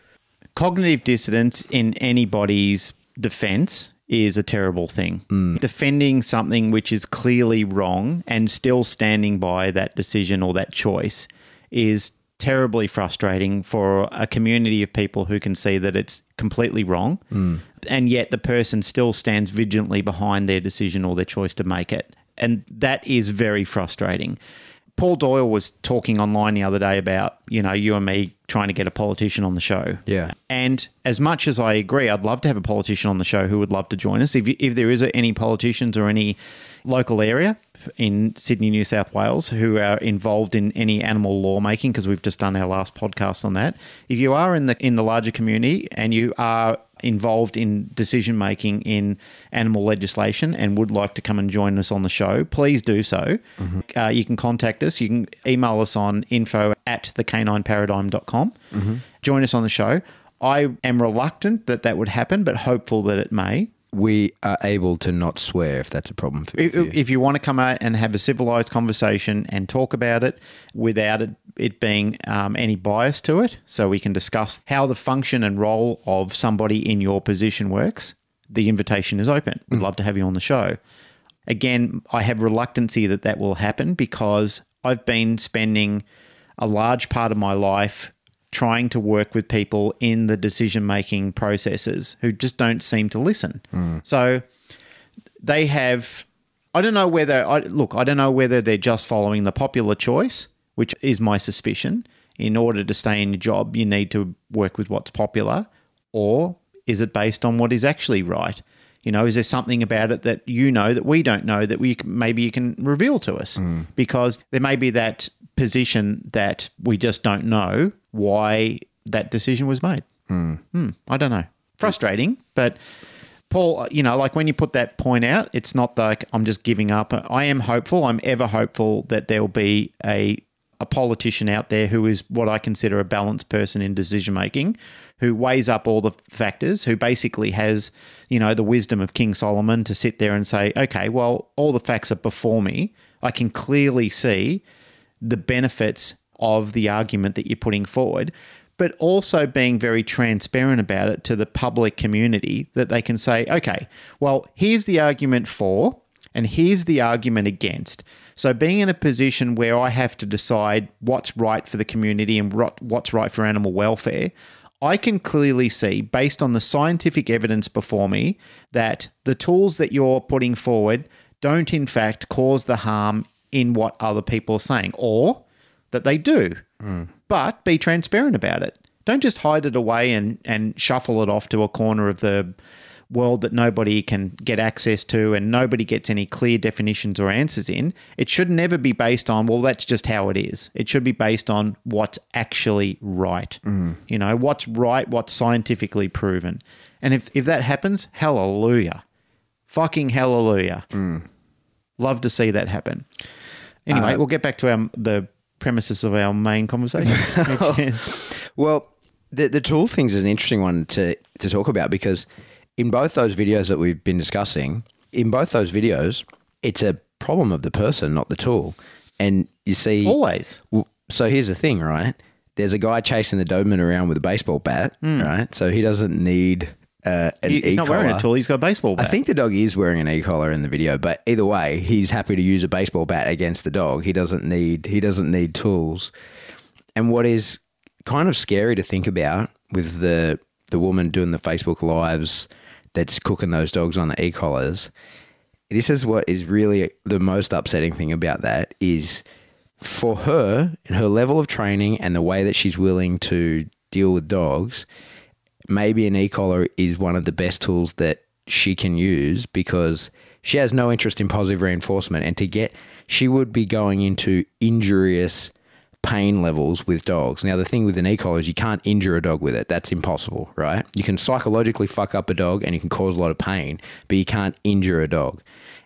Cognitive dissonance in anybody's defense is a terrible thing. Mm. Defending something which is clearly wrong and still standing by that decision or that choice is terribly frustrating for a community of people who can see that it's completely wrong. Mm. And yet the person still stands vigilantly behind their decision or their choice to make it. And that is very frustrating. Paul Doyle was talking online the other day about, you know, you and me trying to get a politician on the show. Yeah. And as much as I agree, I'd love to have a politician on the show who would love to join us. If, if there is any politicians or any local area in Sydney, New South Wales, who are involved in any animal lawmaking, because we've just done our last podcast on that. If you are in the in the larger community and you are involved in decision making in animal legislation and would like to come and join us on the show, please do so. Uh, you can contact us. You can email us on info at thecanineparadigm.com. Join us on the show. I am reluctant that that would happen, but hopeful that it may. We are able to not swear if that's a problem for If, you. if you want to come out and have a civilized conversation and talk about it without it, it being um, any bias to it, so we can discuss how the function and role of somebody in your position works, the invitation is open. We'd love to have you on the show. Again, I have reluctancy that that will happen because I've been spending a large part of my life trying to work with people in the decision making processes who just don't seem to listen. Hmm. So they have I don't know whether I look, I don't know whether they're just following the popular choice, which is my suspicion. In order to stay in your job, you need to work with what's popular, or is it based on what is actually right? You know, is there something about it that you know that we don't know that we maybe you can reveal to us? Hmm. Because there may be that position that we just don't know why that decision was made. Hmm, I don't know. Frustrating, but Paul, you know, like when you put that point out, it's not like I'm just giving up. I am hopeful. I'm ever hopeful that there will be a a politician out there who is what I consider a balanced person in decision making, who weighs up all the factors, who basically has, you know, the wisdom of King Solomon to sit there and say, okay, well, all the facts are before me. I can clearly see the benefits of the argument that you're putting forward. but also being very transparent about it to the public community that they can say, okay, well, here's the argument for, and here's the argument against. So, being in a position where I have to decide what's right for the community and what's right for animal welfare, I can clearly see, based on the scientific evidence before me, that the tools that you're putting forward don't, in fact, cause the harm in what other people are saying, or that they do. But be transparent about it. Don't just hide it away and, and shuffle it off to a corner of the world that nobody can get access to and nobody gets any clear definitions or answers in. It should never be based on, well, that's just how it is. It should be based on what's actually right. You know, what's right, what's scientifically proven. And if, if that happens, hallelujah. Fucking hallelujah. Love to see that happen. Anyway, uh, we'll get back to our the premises of our main conversation. Well, the the tool thing's is an interesting one to to talk about because in both those videos that we've been discussing, in both those videos, it's a problem of the person, not the tool. And you see, always. so here's the thing, right? There's a guy chasing the Doberman around with a baseball bat, hmm. right? So he doesn't need uh, an He- he's not wearing a collar tool. He's got a baseball bat. I think the dog is wearing an e-collar in the video, but either way, he's happy to use a baseball bat against the dog. He doesn't need he doesn't need tools. And what is kind of scary to think about with the the woman doing the Facebook lives that's cooking those dogs on the e-collars, this is what is really the most upsetting thing about that is for her and her level of training and the way that she's willing to deal with dogs, maybe an e-collar is one of the best tools that she can use because she has no interest in positive reinforcement and to get she would be going into injurious pain levels with dogs. Now the thing with an e-collar is you can't injure a dog with it. That's impossible, right? You can psychologically fuck up a dog and you can cause a lot of pain, but you can't injure a dog.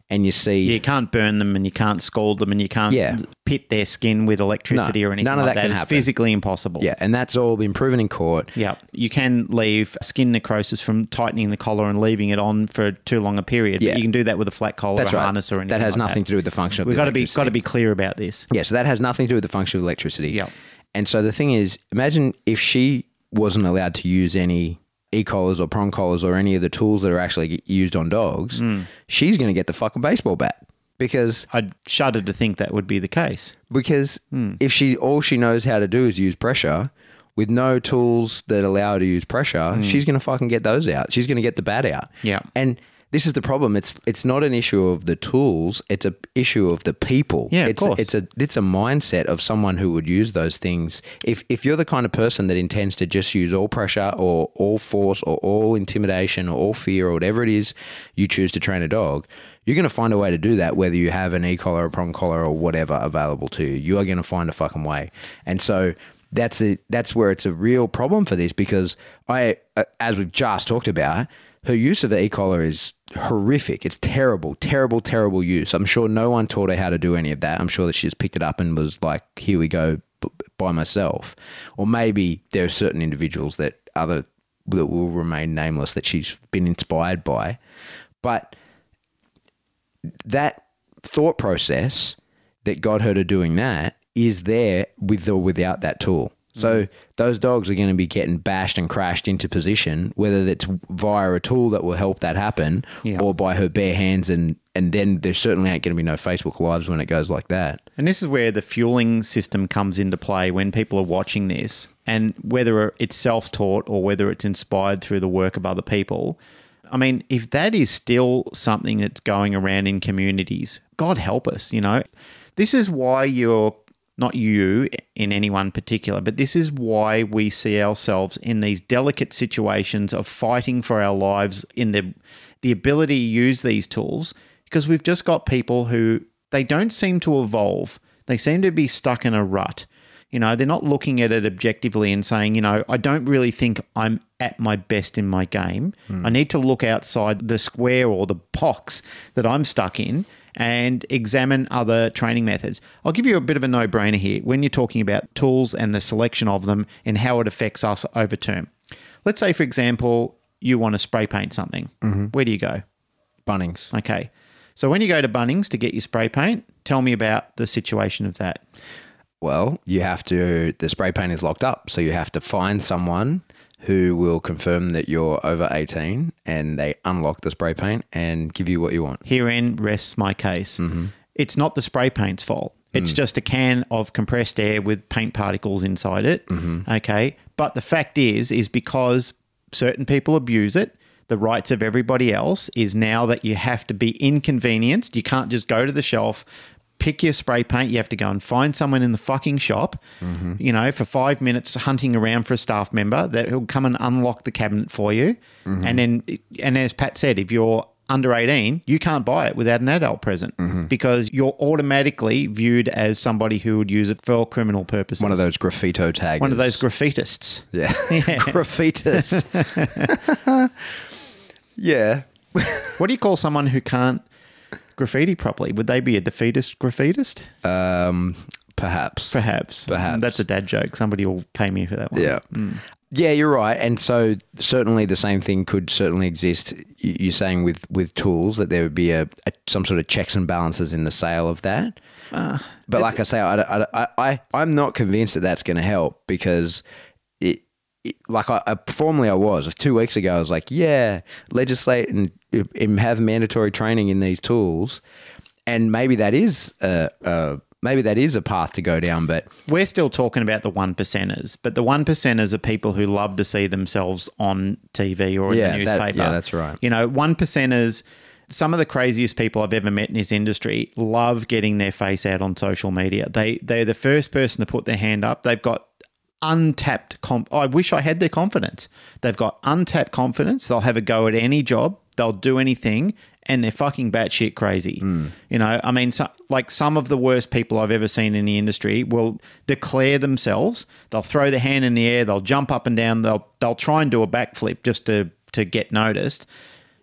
And you see you can't burn them and you can't scald them and you can't Yeah. pit their skin with electricity No, or anything none of like that that. can It's happen. physically impossible. Yeah, and that's all been proven in court. Yeah. You can leave skin necrosis from tightening the collar and leaving it on for too long a period. Yeah. But you can do that with a flat collar, That's a right. harness, or anything. That has like nothing to do with the function of We've got to be got to be clear about this. Yeah, so that has nothing to do with the function of electricity. Yeah. And so the thing is, imagine if she wasn't allowed to use any e-collars or prong collars or any of the tools that are actually used on dogs, Hmm. she's going to get the fucking baseball bat because I'd shudder to think that would be the case. because Hmm. if she all she knows how to do is use pressure with no tools that allow her to use pressure, she's going to fucking get those out. She's going to get the bat out. Yeah. And this is the problem. It's it's not an issue of the tools. It's a issue of the people. Yeah, of it's course. it's a it's a mindset of someone who would use those things. If if you're the kind of person that intends to just use all pressure or all force or all intimidation or all fear or whatever it is you choose to train a dog, you're going to find a way to do that whether you have an e-collar, a prong collar or whatever available to you. You are going to find a fucking way. And so that's a, that's where it's a real problem for this because I uh, as we've just talked about her use of the e-collar is horrific. It's terrible, terrible, terrible use. I'm sure no one taught her how to do any of that. I'm sure that she just picked it up and was like, "Here we go," by myself. Or maybe there are certain individuals that other that will remain nameless that she's been inspired by, but that thought process that got her to doing that is there with or without that tool. So mm-hmm. those dogs are going to be getting bashed and crashed into position, whether that's via a tool that will help that happen, Yeah. or by her bare hands, and and then there certainly ain't going to be no Facebook lives when it goes like that. And this is where the fueling system comes into play when people are watching this, and whether it's self taught or whether it's inspired through the work of other people. I mean, if that is still something that's going around in communities, God help us, you know. This is why you're not you in any one particular, but this is why we see ourselves in these delicate situations of fighting for our lives in the the ability to use these tools because we've just got people who they don't seem to evolve. They seem to be stuck in a rut. You know, they're not looking at it objectively and saying, you know, I don't really think I'm at my best in my game. I hmm. need to look outside the square or the box that I'm stuck in and examine other training methods. I'll give you a bit of a no brainer here when you're talking about tools and the selection of them and how it affects us over term. Let's say, for example, you want to spray paint something. Mm-hmm. Where do you go? Bunnings. Okay. So when you go to Bunnings to get your spray paint, tell me about the situation of that. Well, you have to, the spray paint is locked up. So you have to find someone who will confirm that you're over 18 and they unlock the spray paint and give you what you want. Herein rests my case. Mm-hmm. It's not the spray paint's fault. It's mm. just a can of compressed air with paint particles inside it. Mm-hmm. Okay. But the fact is, is because certain people abuse it, the rights of everybody else is now that you have to be inconvenienced. You can't just go to the shelf, pick your spray paint. You have to go and find someone in the fucking shop, mm-hmm. you know, for five minutes hunting around for a staff member that will come and unlock the cabinet for you. Mm-hmm. And then, and as Pat said, if you're under 18, you can't buy it without an adult present mm-hmm. because you're automatically viewed as somebody who would use it for criminal purposes. One of those graffito tags. One of those graffitists. Yeah. Graffitist. yeah. What do you call someone who can't graffiti properly? Would they be a defeatist graffitist? Um, perhaps. Perhaps. Perhaps. That's a dad joke. Somebody will pay me for that one. Yeah. Yeah, you're right. And so certainly the same thing could certainly exist. You're saying with, with tools that there would be a, a some sort of checks and balances in the sale of that. but like I say, I, I, I, I, I'm not convinced that that's going to help because like I, I formerly I was two weeks ago. I was like, yeah, legislate and, and have mandatory training in these tools, and maybe that is a, a maybe that is a path to go down. But We're still talking about the one percenters, but the one percenters are people who love to see themselves on TV or in Yeah, the that- newspaper. yeah, that's right. You know, one percenters. Some of the craziest people I've ever met in this industry love getting their face out on social media. They they're the first person to put their hand up. They've got untapped comp. I wish I had their confidence. They've got untapped confidence. They'll have a go at any job. They'll do anything, and they're fucking batshit crazy. Hmm. You know, I mean, so, like some of the worst people I've ever seen in the industry will declare themselves. They'll throw their hand in the air. They'll jump up and down. They'll they'll try and do a backflip just to to get noticed.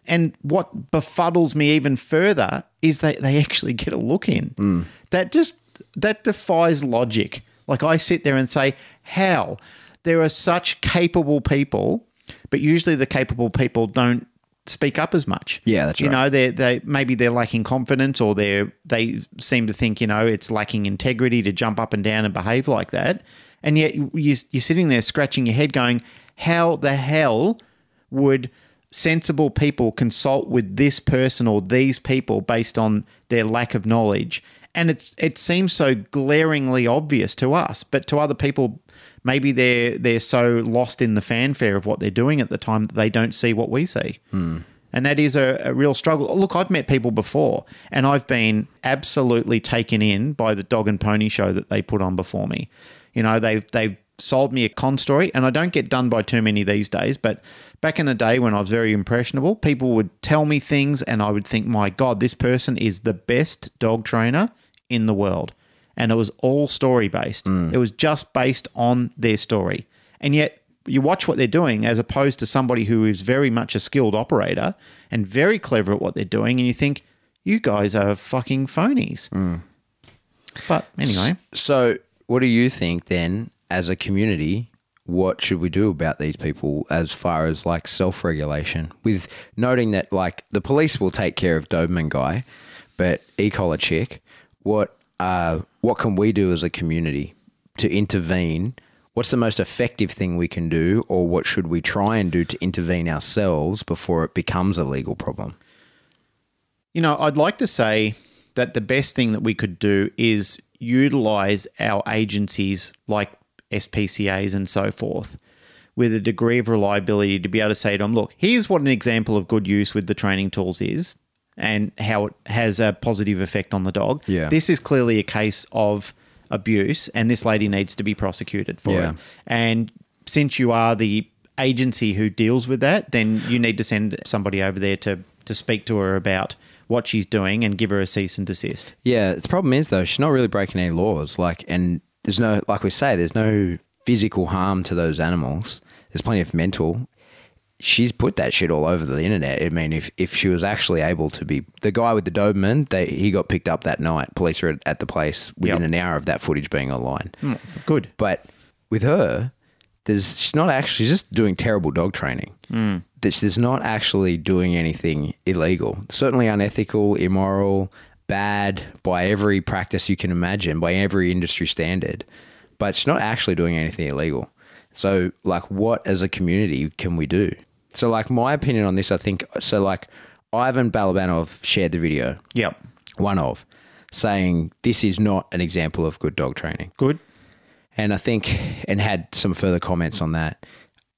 And what befuddles me even further is that they actually get a look in. Hmm. That just that defies logic. Like I sit there and say, how there are such capable people, but usually the capable people don't speak up as much. Yeah, that's you right. You know they they maybe they're lacking confidence or they they seem to think you know it's lacking integrity to jump up and down and behave like that. And yet you, you you're sitting there scratching your head, going, how the hell would sensible people consult with this person or these people based on their lack of knowledge and it's it seems so glaringly obvious to us but to other people maybe they're they're so lost in the fanfare of what they're doing at the time that they don't see what we see hmm. and that is a, a real struggle. Look, I've met people before, and I've been absolutely taken in by the dog and pony show that they put on before me. You know, they've they've sold me a con story, and I don't get done by too many these days. But back in the day when I was very impressionable, people would tell me things, and I would think, "My God, this person is the best dog trainer in the world." And it was all story based. Mm. It was just based on their story, and yet you watch what they're doing as opposed to somebody who is very much a skilled operator and very clever at what they're doing, and you think, you guys are fucking phonies. Mm. But anyway, So, what do you think then, as a community? What should we do about these people as far as like self regulation? With noting that like the police will take care of Doberman guy, but e collar chick, what uh, what can we do as a community to intervene? What's the most effective thing we can do, or what should we try and do to intervene ourselves before it becomes a legal problem? you know, I'd like to say that the best thing that we could do is utilize our agencies like SPCAs and so forth with a degree of reliability to be able to say to them, look, here's what an example of good use with the training tools is and how it has a positive effect on the dog. Yeah. This is clearly a case of abuse and this lady needs to be prosecuted for Yeah. it. And since you are the agency who deals with that, then you need to send somebody over there to to speak to her about what she's doing and give her a cease and desist. Yeah, the problem is though she's not really breaking any laws. Like, and there's no, like we say, there's no physical harm to those animals. There's plenty of mental. She's put that shit all over the internet. I mean, if if she was actually able to be the guy with the Doberman, they he got picked up that night. Police were at the place within Yep. an hour of that footage being online. Hmm, good. But with her, there's she's not actually she's just doing terrible dog training. Hmm. This is not actually doing anything illegal. Certainly unethical, immoral, bad by every practice you can imagine, by every industry standard, but it's not actually doing anything illegal. So, like, what as a community can we do? So, like, my opinion on this, I think, so like, Ivan Balabanov shared the video, Yep. one of, saying this is not an example of good dog training. Good. And I think, and had some further comments on that.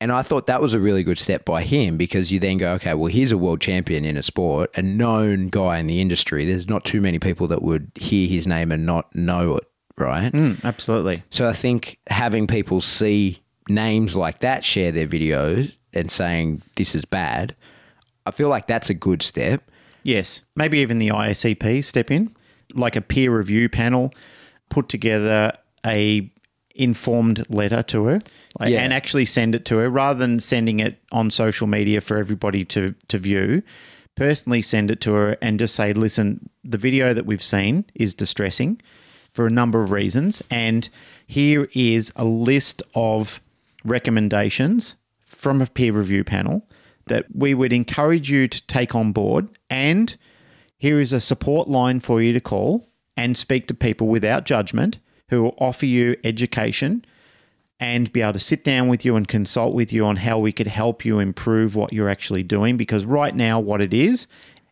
And I thought that was a really good step by him because you then go, okay, well, here's a world champion in a sport, a known guy in the industry. There's not too many people that would hear his name and not know it, right? Mm, absolutely. So I think having people see names like that share their videos and saying this is bad, I feel like that's a good step. Yes. Maybe even the ISCP step in, like a peer review panel, put together a informed letter to her like, Yeah. and actually send it to her rather than sending it on social media for everybody to, to view. Personally send it to her and just say, listen, the video that we've seen is distressing for a number of reasons. And here is a list of recommendations from a peer review panel that we would encourage you to take on board. And here is a support line for you to call and speak to people without judgment who will offer you education and be able to sit down with you and consult with you on how we could help you improve what you're actually doing. Because right now, what it is,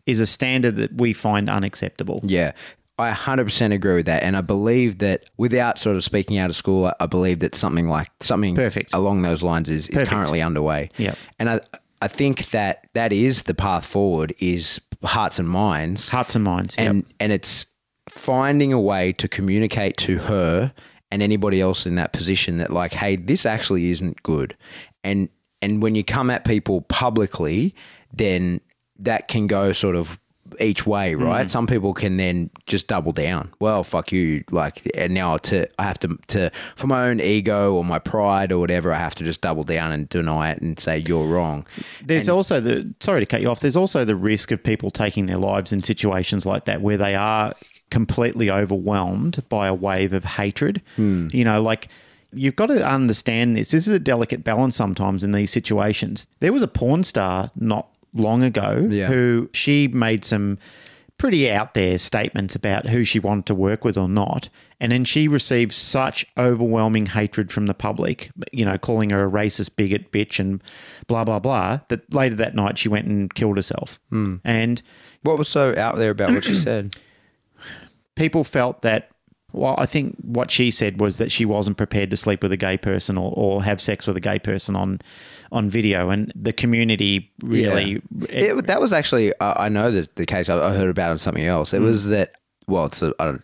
is a standard that we find unacceptable. Yeah. I 100% agree with that. And I believe that without sort of speaking out of school, I- I believe that something like something Perfect. along those lines is, is Perfect. currently underway. Yep. And I, I think that that is the path forward is hearts and minds. Hearts and minds. Yep. and and it's finding a way to communicate to her and anybody else in that position that like hey this actually isn't good and and when you come at people publicly then that can go sort of each way right mm. some people can then just double down well fuck you like and now to i have to to for my own ego or my pride or whatever i have to just double down and deny it and say you're wrong There's also the sorry to cut you off. There's also the risk of people taking their lives in situations like that where they are completely overwhelmed by a wave of hatred. Hmm. You know, like you've got to understand this. This is a delicate balance sometimes in these situations. There was a porn star not long ago Yeah. who she made some pretty out there statements about who she wanted to work with or not. And then she received such overwhelming hatred from the public, you know, calling her a racist bigot bitch and blah, blah, blah, that later that night she went and killed herself. Hmm. And what was so out there about what she said people felt that, well, I think what she said was that she wasn't prepared to sleep with a gay person or, or have sex with a gay person on, on video. And the community really. It, that was actually, I I know that the case. I, I heard about on something else. It was that, well, it's a, I don't,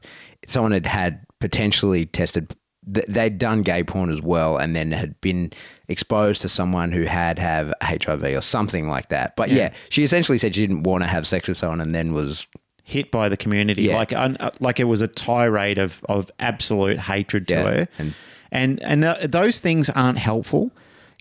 someone had had potentially tested. They'd done gay porn as well, and then had been exposed to someone who had have HIV or something like that. But yeah, she essentially said she didn't want to have sex with someone, and then was hit by the community. Yeah. Like un, uh, like it was a tirade of, of absolute hatred to Yeah, her. and- And and uh, those things aren't helpful.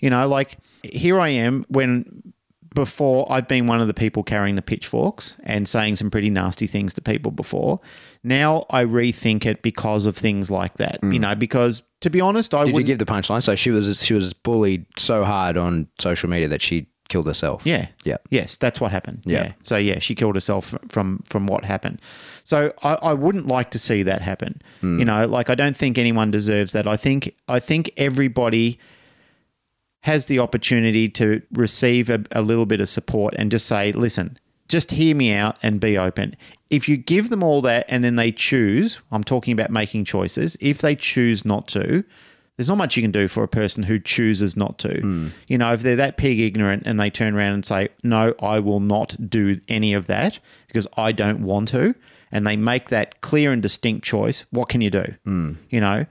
You know, like here I am when before I've been one of the people carrying the pitchforks and saying some pretty nasty things to people before. Now I rethink it because of things like that. You know, because to be honest, I Mm. Did you give the punchline? So she was she was bullied so hard on social media that she killed herself. Yeah. Yeah. Yes, that's what happened. Yeah. Yeah. So yeah, she killed herself from from what happened. So I, I wouldn't like to see that happen. Hmm. You know, like I don't think anyone deserves that. I think I think everybody has the opportunity to receive a, a little bit of support and just say, listen, just hear me out and be open. If you give them all that and then they choose, I'm talking about making choices, if they choose not to, there's not much you can do for a person who chooses not to. Hmm. You know, if they're that pig ignorant and they turn around and say, no, I will not do any of that because I don't want to, and they make that clear and distinct choice, what can you do? Hmm. You know,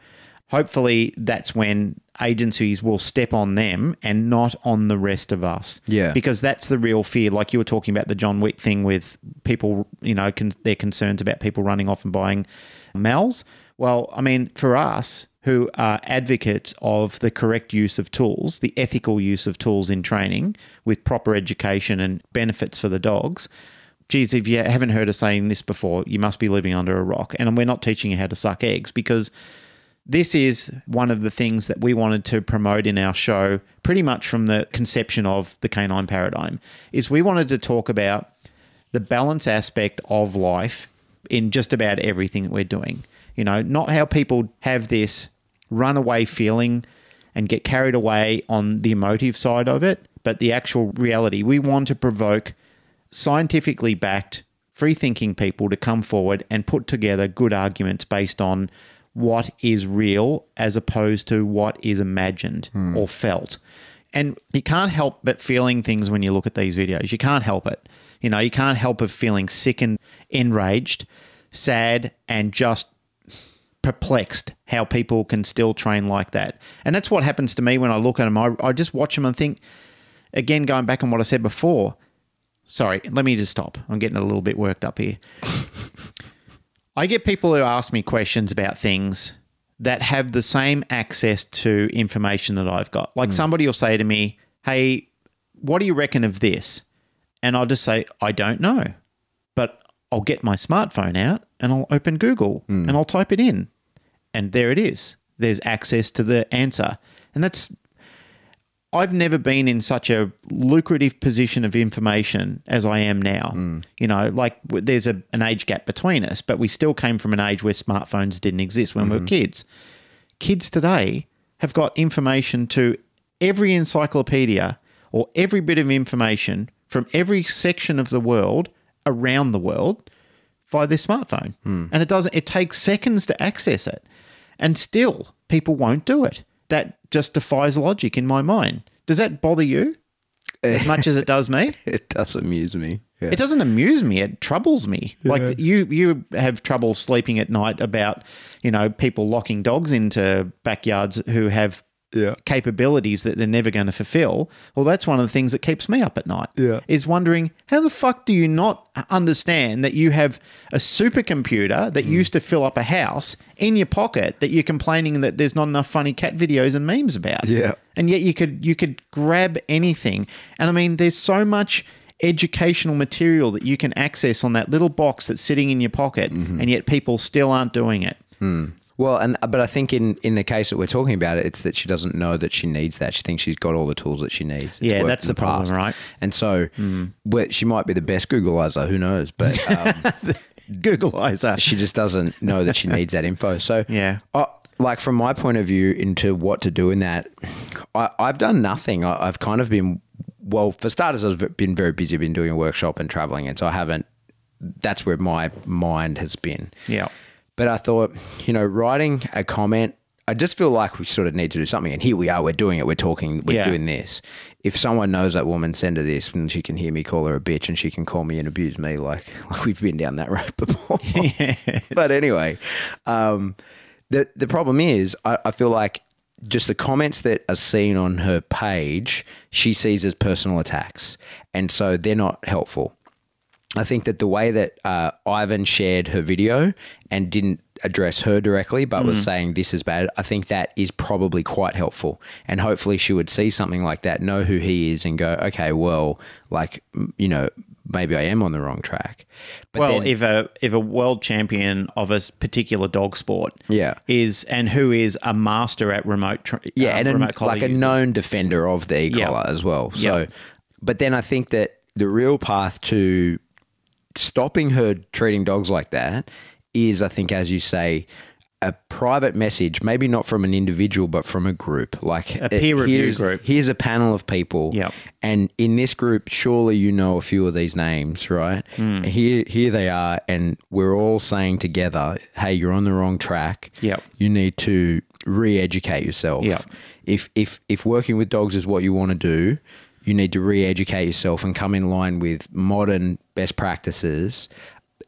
hopefully that's when agencies will step on them and not on the rest of us. Yeah. Because that's the real fear. Like you were talking about the John Wick thing with people, you know, con- their concerns about people running off and buying Mals. Well, I mean, for us who are advocates of the correct use of tools, the ethical use of tools in training with proper education and benefits for the dogs. Geez, if you haven't heard us saying this before, you must be living under a rock. And we're not teaching you how to suck eggs because this is one of the things that we wanted to promote in our show pretty much from the conception of the canine paradigm is we wanted to talk about the balance aspect of life in just about everything that we're doing. You know, not how people have this runaway feeling and get carried away on the emotive side of it, but the actual reality. We want to provoke scientifically backed, free thinking people to come forward and put together good arguments based on what is real as opposed to what is imagined hmm. or felt. And you can't help but feeling things when you look at these videos. You can't help it. You know, you can't help but feeling sick and enraged, sad, and just perplexed how people can still train like that. And that's what happens to me when I look at them. I, I just watch them and think, again, going back on what I said before. Sorry, let me just stop. I'm getting a little bit worked up here. I get people who ask me questions about things that have the same access to information that I've got. Like hmm. somebody will say to me, Hey, what do you reckon of this? And I'll just say, I don't know. But I'll get my smartphone out and I'll open Google hmm. and I'll type it in. And there it is. There's access to the answer. And that's I've never been in such a lucrative position of information as I am now. Mm. You know, like there's a, an age gap between us, but we still came from an age where smartphones didn't exist when we were mm-hmm. kids. Kids today have got information to every encyclopedia or every bit of information from every section of the world around the world via their smartphone. Hmm. And it doesn't it takes seconds to access it. And still people won't do it. That just defies logic in my mind. Does that bother you as much as it does me? It does amuse me. Yeah. It doesn't amuse me. It troubles me. Like you, you have trouble sleeping at night about, you know, people locking dogs into backyards who have Yeah. capabilities that they're never going to fulfill. Well, that's one of the things that keeps me up at night. Yeah. is wondering how the fuck do you not understand that you have a supercomputer that hmm. used to fill up a house in your pocket that you're complaining that there's not enough funny cat videos and memes about. Yeah. and yet you could you could grab anything. And I mean, there's so much educational material that you can access on that little box that's sitting in your pocket, mm-hmm. and yet people still aren't doing it. Hmm. Well, and but I think in in the case that we're talking about, it's that she doesn't know that she needs that. She thinks she's got all the tools that she needs. It's Yeah, that's in the problem, past. right? And so, well, she might be the best Googleizer. Who knows? But um, Googleizer. she just doesn't know that she needs that info. So Yeah. uh, like from my point of view into what to do in that, I, I've done nothing. I, I've kind of been well. For starters, I've been very busy. I've Been doing a workshop and traveling, and so I haven't. That's where my mind has been. Yeah. But I thought, you know, writing a comment, I just feel like we sort of need to do something. And here we are, we're doing it, we're talking, we're Yeah. doing this. If someone knows that woman, send her this, and she can hear me call her a bitch, and she can call me and abuse me, like, like we've been down that road before. But anyway, um, the the problem is, I, I feel like just the comments that are seen on her page, she sees as personal attacks, and so they're not helpful. I think that the way that uh, Ivan shared her video and didn't address her directly, but was saying this is bad, I think that is probably quite helpful. And hopefully she would see something like that, know who he is, and go, okay, well, like, you know, maybe I am on the wrong track. But well, then- if a if a world champion of a particular dog sport, Yeah. is and who is a master at remote, tra- yeah, uh, and a, remote collar like a known defender of the Yeah. e-collar as well. So, Yeah. but then I think that the real path to stopping her treating dogs like that is, I think, as you say, a private message, maybe not from an individual, but from a group, like A peer uh, review here's- group. Here's a panel of people, Yep. and in this group, surely you know a few of these names, right? Hmm. Here, here they are, and we're all saying together, "Hey, you're on the wrong track. Yep. You need to re-educate yourself. Yep. If if if working with dogs is what you want to do, you need to re-educate yourself and come in line with modern best practices.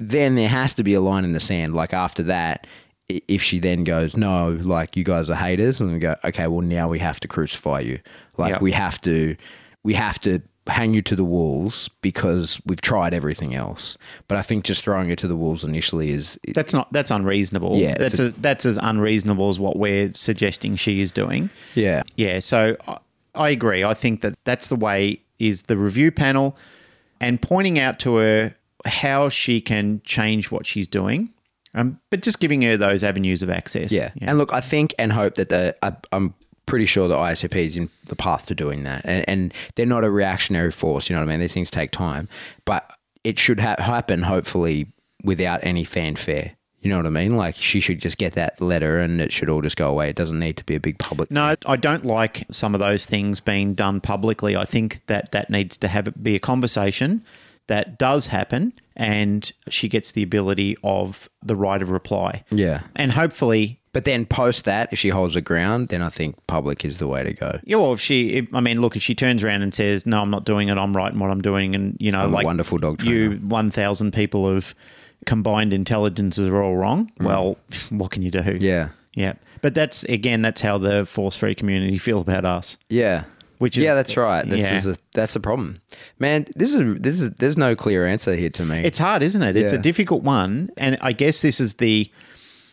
Then there has to be a line in the sand. Like after that, if she then goes, no, like you guys are haters, and we go, okay, well now we have to crucify you. Like Yep. we have to, we have to hang you to the walls because we've tried everything else. But I think just throwing her to the wolves initially is That's not that's unreasonable. Yeah, that's a, that's as unreasonable as what we're suggesting she is doing. yeah. Yeah, so I, I agree. I think that that's the way is the review panel and pointing out to her how she can change what she's doing, um, but just giving her those avenues of access. Yeah. And look, I think and hope that the I, I'm pretty sure the ISCP is in the path to doing that, and, and they're not a reactionary force. You know what I mean? These things take time, but it should ha- happen hopefully without any fanfare. You know what I mean? Like she should just get that letter and it should all just go away. It doesn't need to be a big public. No, I don't like some of those things being done publicly. I think that that needs to have be a conversation that does happen, and she gets the ability of the right of reply. Yeah. and hopefully. But then post that, if she holds her ground, then I think public is the way to go. Yeah, well, if she, if, I mean, look, if she turns around and says, "No, I'm not doing it. I'm right in what I'm doing," and you know, I'm like wonderful dog you, one thousand people of combined intelligences are all wrong. Well, what can you do? Mm. Yeah. yeah. But that's again, that's how the force-free community feel about us. Yeah. Which is- yeah, that's right. This yeah. is a, that's the problem, man. This is this is there's no clear answer here to me. It's hard, isn't it? It's a difficult one, and I guess this is the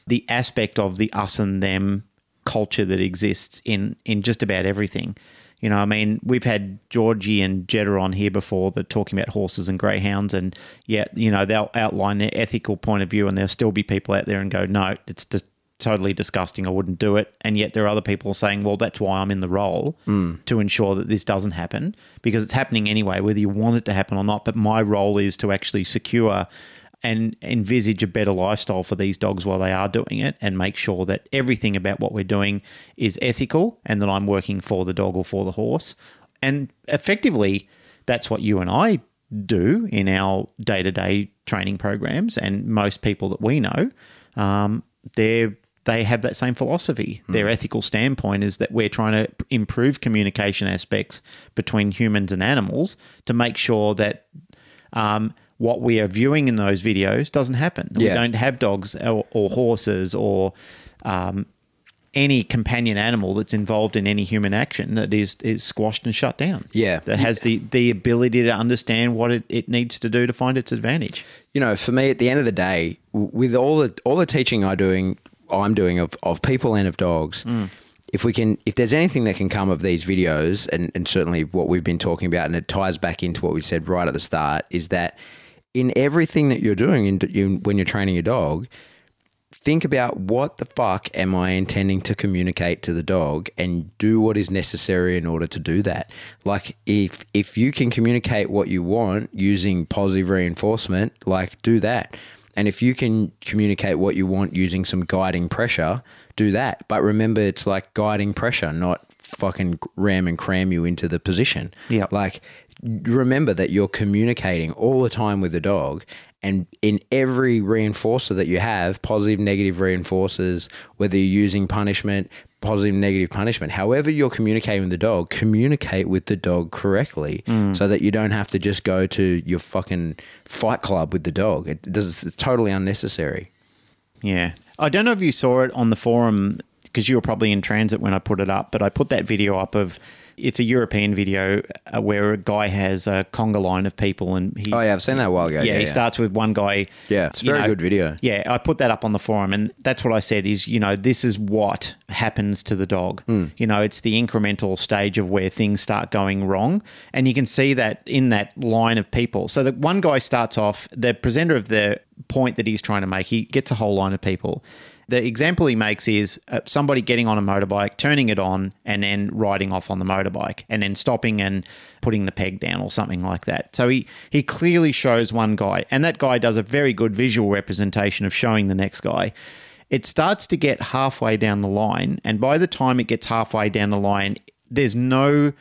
the aspect of the us and them culture that exists in in just about everything. You know, I mean, we've had Georgie and Jetta on here before that talking about horses and greyhounds, and yet you know they'll outline their ethical point of view, and there'll still be people out there and go, no, it's just totally disgusting. I wouldn't do it. And yet there are other people saying, well, that's why I'm in the role to ensure that this doesn't happen because it's happening anyway, whether you want it to happen or not. But my role is to actually secure and envisage a better lifestyle for these dogs while they are doing it and make sure that everything about what we're doing is ethical and that I'm working for the dog or for the horse. And effectively, that's what you and I do in our day to day training programs. And most people that we know, um, they're they have that same philosophy. Their ethical standpoint is that we're trying to improve communication aspects between humans and animals to make sure that um, what we are viewing in those videos doesn't happen. We don't have dogs or, or horses or um, any companion animal that's involved in any human action that is is squashed and shut down. Yeah. that has the the ability to understand what it, it needs to do to find its advantage. you know, for me, at the end of the day, with all the all the teaching I doing, I'm doing of, of people and of dogs, mm. if we can, if there's anything that can come of these videos, and, and certainly what we've been talking about, and it ties back into what we said right at the start, is that in everything that you're doing in, in, when you're training your dog, think about what the fuck am I intending to communicate to the dog and do what is necessary in order to do that. Like if if you can communicate what you want using positive reinforcement, like do that. And if you can communicate what you want using some guiding pressure, do that. But remember it's like guiding pressure, not fucking ram and cram you into the position. Yeah. Like remember that you're communicating all the time with the dog and in every reinforcer that you have positive negative reinforcers whether you're using punishment positive negative punishment. However you're communicating with the dog communicate with the dog correctly mm. so that you don't have to just go to your fucking fight club with the dog. It does it's totally unnecessary. Yeah. I don't know if you saw it on the forum because you were probably in transit when I put it up, but I put that video up of it's a European video uh, where a guy has a conga line of people and he's, oh yeah i've seen that a while ago yeah, he starts with one guy. Yeah, it's a very good video. Yeah, I put that up on the forum, and that's what I said is, you know, this is what happens to the dog. Hmm. You know, it's the incremental stage of where things start going wrong. And you can see that in that line of people. So that one guy starts off, the presenter of the point that he's trying to make, he gets a whole line of people. The example he makes is uh, somebody getting on a motorbike, turning it on, and then riding off on the motorbike, and then stopping and putting the peg down or something like that. So he, he clearly shows one guy, and that guy does a very good visual representation of showing the next guy. It starts to get halfway down the line, and by the time it gets halfway down the line, there's no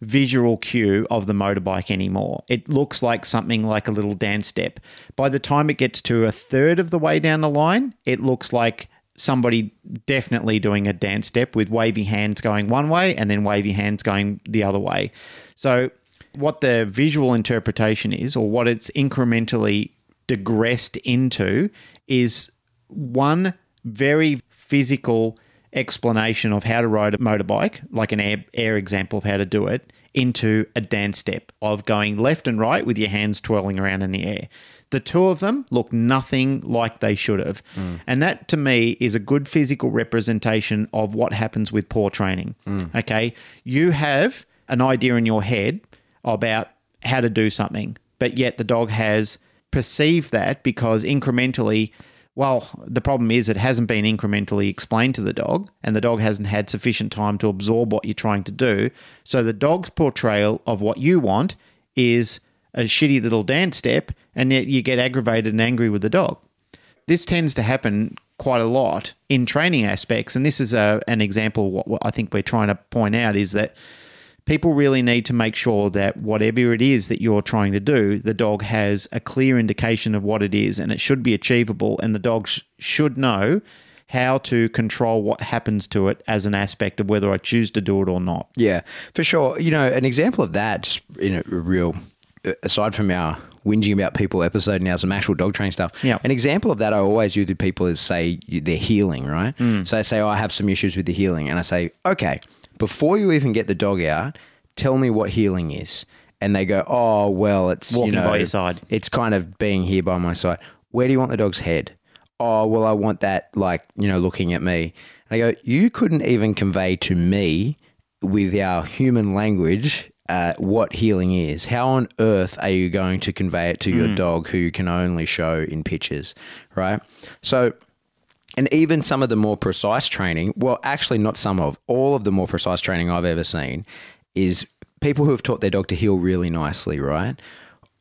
visual cue of the motorbike anymore. It looks like something like a little dance step. By the time it gets to a third of the way down the line, it looks like somebody definitely doing a dance step with wavy hands going one way and then wavy hands going the other way. So, what the visual interpretation is, or what it's incrementally digressed into, is one very physical explanation of how to ride a motorbike, like an air, air example of how to do it, into a dance step of going left and right with your hands twirling around in the air. The two of them look nothing like they should have. Mm. And that to me is a good physical representation of what happens with poor training. Mm. Okay. You have an idea in your head about how to do something, but yet the dog has perceived that because incrementally well, the problem is it hasn't been incrementally explained to the dog, and the dog hasn't had sufficient time to absorb what you're trying to do. So the dog's portrayal of what you want is a shitty little dance step, and yet you get aggravated and angry with the dog. This tends to happen quite a lot in training aspects, and this is a, an example. What, what I think we're trying to point out is that people really need to make sure that whatever it is that you're trying to do, the dog has a clear indication of what it is, and it should be achievable, and the dog sh- should know how to control what happens to it as an aspect of whether I choose to do it or not. Yeah, for sure. You know, an example of that, just in a real, uh, aside from our whinging about people episode now, some actual dog training stuff. Yeah. An example of that I always use to people is say they're heeling, right? Mm. So they say, oh, I have some issues with the heeling. And I say, okay, before you even get the dog out, tell me what heeling is. And they go, oh, well, it's, Walking you know, by your side. it's kind of being here by my side. Where do you want the dog's head? Oh, well, I want that, like, you know, looking at me. And I go, you couldn't even convey to me with our human language uh, what heeling is. How on earth are you going to convey it to your dog who you can only show in pictures, right? So, and even some of the more precise training, well, actually, not some of, all of the more precise training I've ever seen is people who have taught their dog to heel really nicely, right?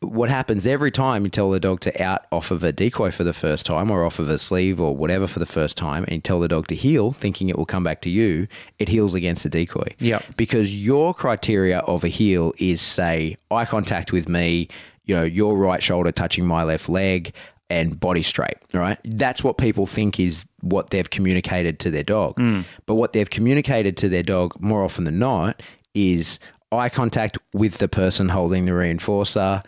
What happens every time you tell the dog to out off of a decoy for the first time or off of a sleeve or whatever for the first time, and you tell the dog to heel, thinking it will come back to you, it heels against the decoy. Yep. Because your criteria of a heel is, say, eye contact with me, you know, your right shoulder touching my left leg, and body straight, right? That's what people think is what they've communicated to their dog. Mm. But what they've communicated to their dog more often than not is eye contact with the person holding the reinforcer.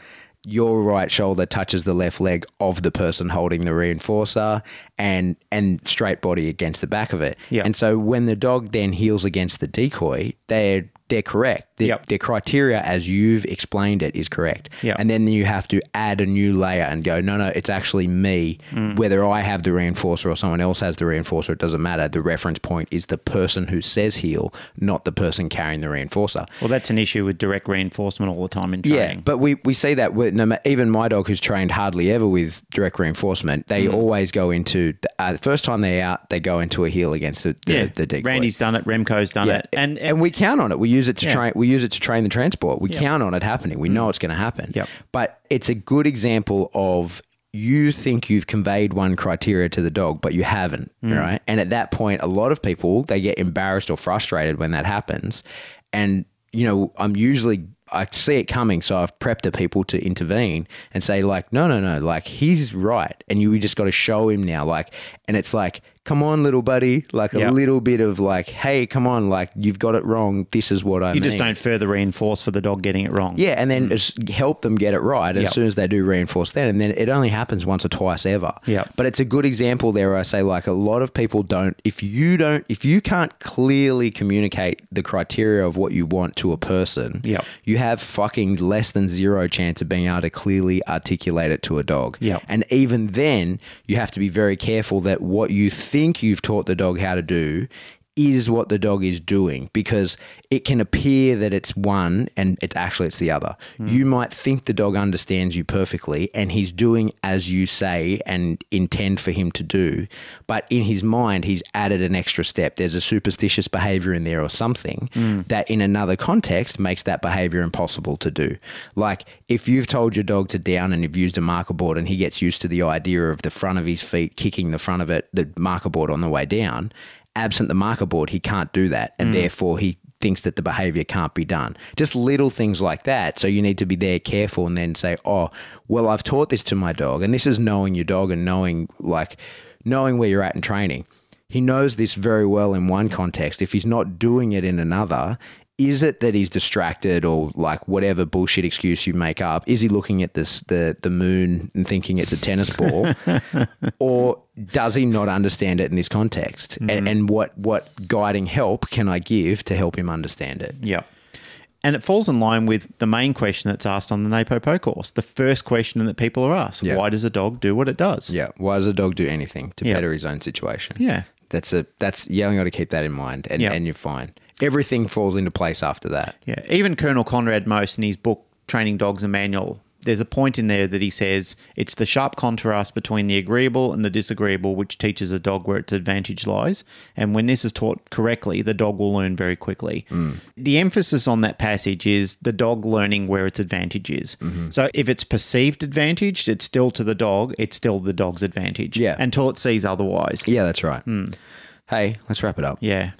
Your right shoulder touches the left leg of the person holding the reinforcer and and straight body against the back of it. Yeah. And so when the dog then heels against the decoy, they're they're correct. Their, Yep. their criteria as you've explained it is correct. Yep. And then you have to add a new layer and go, no, no, it's actually me. Mm. Whether I have the reinforcer or someone else has the reinforcer, it doesn't matter. The reference point is the person who says heel, not the person carrying the reinforcer. Well, that's an issue with direct reinforcement all the time in training. Yeah, but we, we see that with no, even my dog who's trained hardly ever with direct reinforcement, they Mm. always go into uh, the first time they're out, they go into a heel against the, the, yeah, the decoy. Randy's done it. Remco's done it, and, and we count on it. We use it to Yeah. train. We use it to train the transport. We count on it happening. We know mm. it's going to happen. Yep. But it's a good example of you think you've conveyed one criteria to the dog, but you haven't, mm. right? And at that point, a lot of people they get embarrassed or frustrated when that happens. And you know, I'm usually I see it coming, so I've prepped the people to intervene and say like, no, no, no, like he's right, and you just got to show him now, like, and it's like, come on, little buddy, like a Yeah. little bit of like, hey, come on, like you've got it wrong. This is what I you mean. just don't further reinforce for the dog getting it wrong. Yeah, and then mm. just help them get it right. And Yep. as soon as they do reinforce that, and then it only happens once or twice ever. Yep. But it's a good example there where I say like a lot of people don't if you don't if you can't clearly communicate the criteria of what you want to a person, Yep. you have fucking less than zero chance of being able to clearly articulate it to a dog. Yep. And even then, you have to be very careful that what you think you've taught the dog how to do is what the dog is doing because it can appear that it's one and it's actually it's the other. Hmm. You might think the dog understands you perfectly and he's doing as you say and intend for him to do, but in his mind he's added an extra step. There's a superstitious behavior in there or something hmm. that in another context makes that behavior impossible to do. Like if you've told your dog to down and you've used a marker board and he gets used to the idea of the front of his feet kicking the front of it, the marker board on the way down, absent the marker board, he can't do that. And mm. therefore, he thinks that the behavior can't be done. Just little things like that. So you need to be there careful and then say, oh, well, I've taught this to my dog. And this is knowing your dog and knowing, like, knowing where you're at in training. He knows this very well in one context. If he's not doing it in another, is it that he's distracted or like whatever bullshit excuse you make up? Is he looking at this the the moon and thinking it's a tennis ball, or does he not understand it in this context? And, mm-hmm. and what what guiding help can I give to help him understand it? Yeah. And it falls in line with the main question that's asked on the NePoPo course. The first question that people are asked Yeah. why does a dog do what it does? Yeah. Why does a dog do anything to Yeah. better his own situation? Yeah. That's a that's you only got to keep that in mind, and Yeah. and you're fine. Everything falls into place after that. Yeah. Even Colonel Konrad Most in his book, Training Dogs a Manual, there's a point in there that he says it's the sharp contrast between the agreeable and the disagreeable which teaches a dog where its advantage lies. And when this is taught correctly, the dog will learn very quickly. Mm. The emphasis on that passage is the dog learning where its advantage is. Mm-hmm. So if it's perceived advantage, it's still to the dog, it's still the dog's advantage. Yeah. Until it sees otherwise. Yeah, that's right. Hmm. Hey, let's wrap it up. Yeah.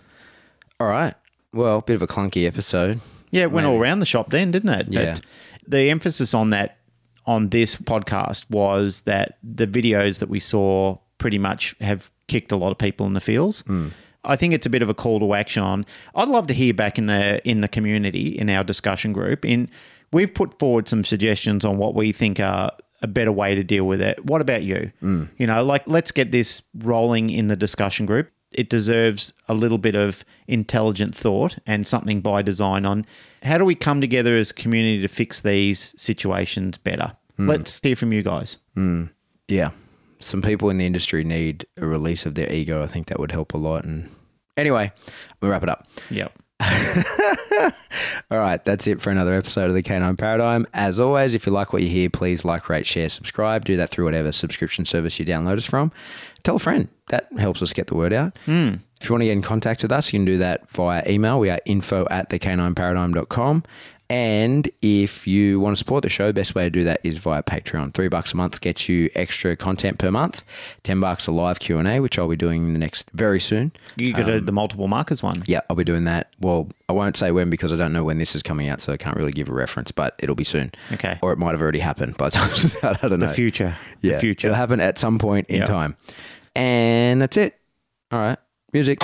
All right. Well, bit of a clunky episode. Yeah, it went all around the shop then, didn't it? Yeah. But the emphasis on that on this podcast was that the videos that we saw pretty much have kicked a lot of people in the feels. Hmm. I think it's a bit of a call to action on. I'd love to hear back in the in the community in our discussion group. In we've put forward some suggestions on what we think are a better way to deal with it. What about you? Hmm. You know, like let's get this rolling in the discussion group. It deserves a little bit of intelligent thought and something by design on how do we come together as a community to fix these situations better. Hmm. Let's hear from you guys. Hmm. Yeah. Some people in the industry need a release of their ego. I think that would help a lot. And anyway, we'll wrap it up. Yep. All right, that's it for another episode of the Canine Paradigm. As always, if you like what you hear, please like, rate, share, subscribe. Do that through whatever subscription service you download us from. Tell a friend. That helps us get the word out. Hmm. If you want to get in contact with us, you can do that via email. We are info at thecanineparadigm.com. And if you want to support the show, the best way to do that is via Patreon. Three bucks a month gets you extra content per month. Ten bucks a live Q and A, which I'll be doing the next very soon. You got um, the multiple markers one. Yeah, I'll be doing that. Well, I won't say when because I don't know when this is coming out, so I can't really give a reference, but it'll be soon. Okay. Or it might have already happened by the time. I don't know. The future. Yeah. The future. It'll happen at some point in Yeah. time. And that's it. All right. Music.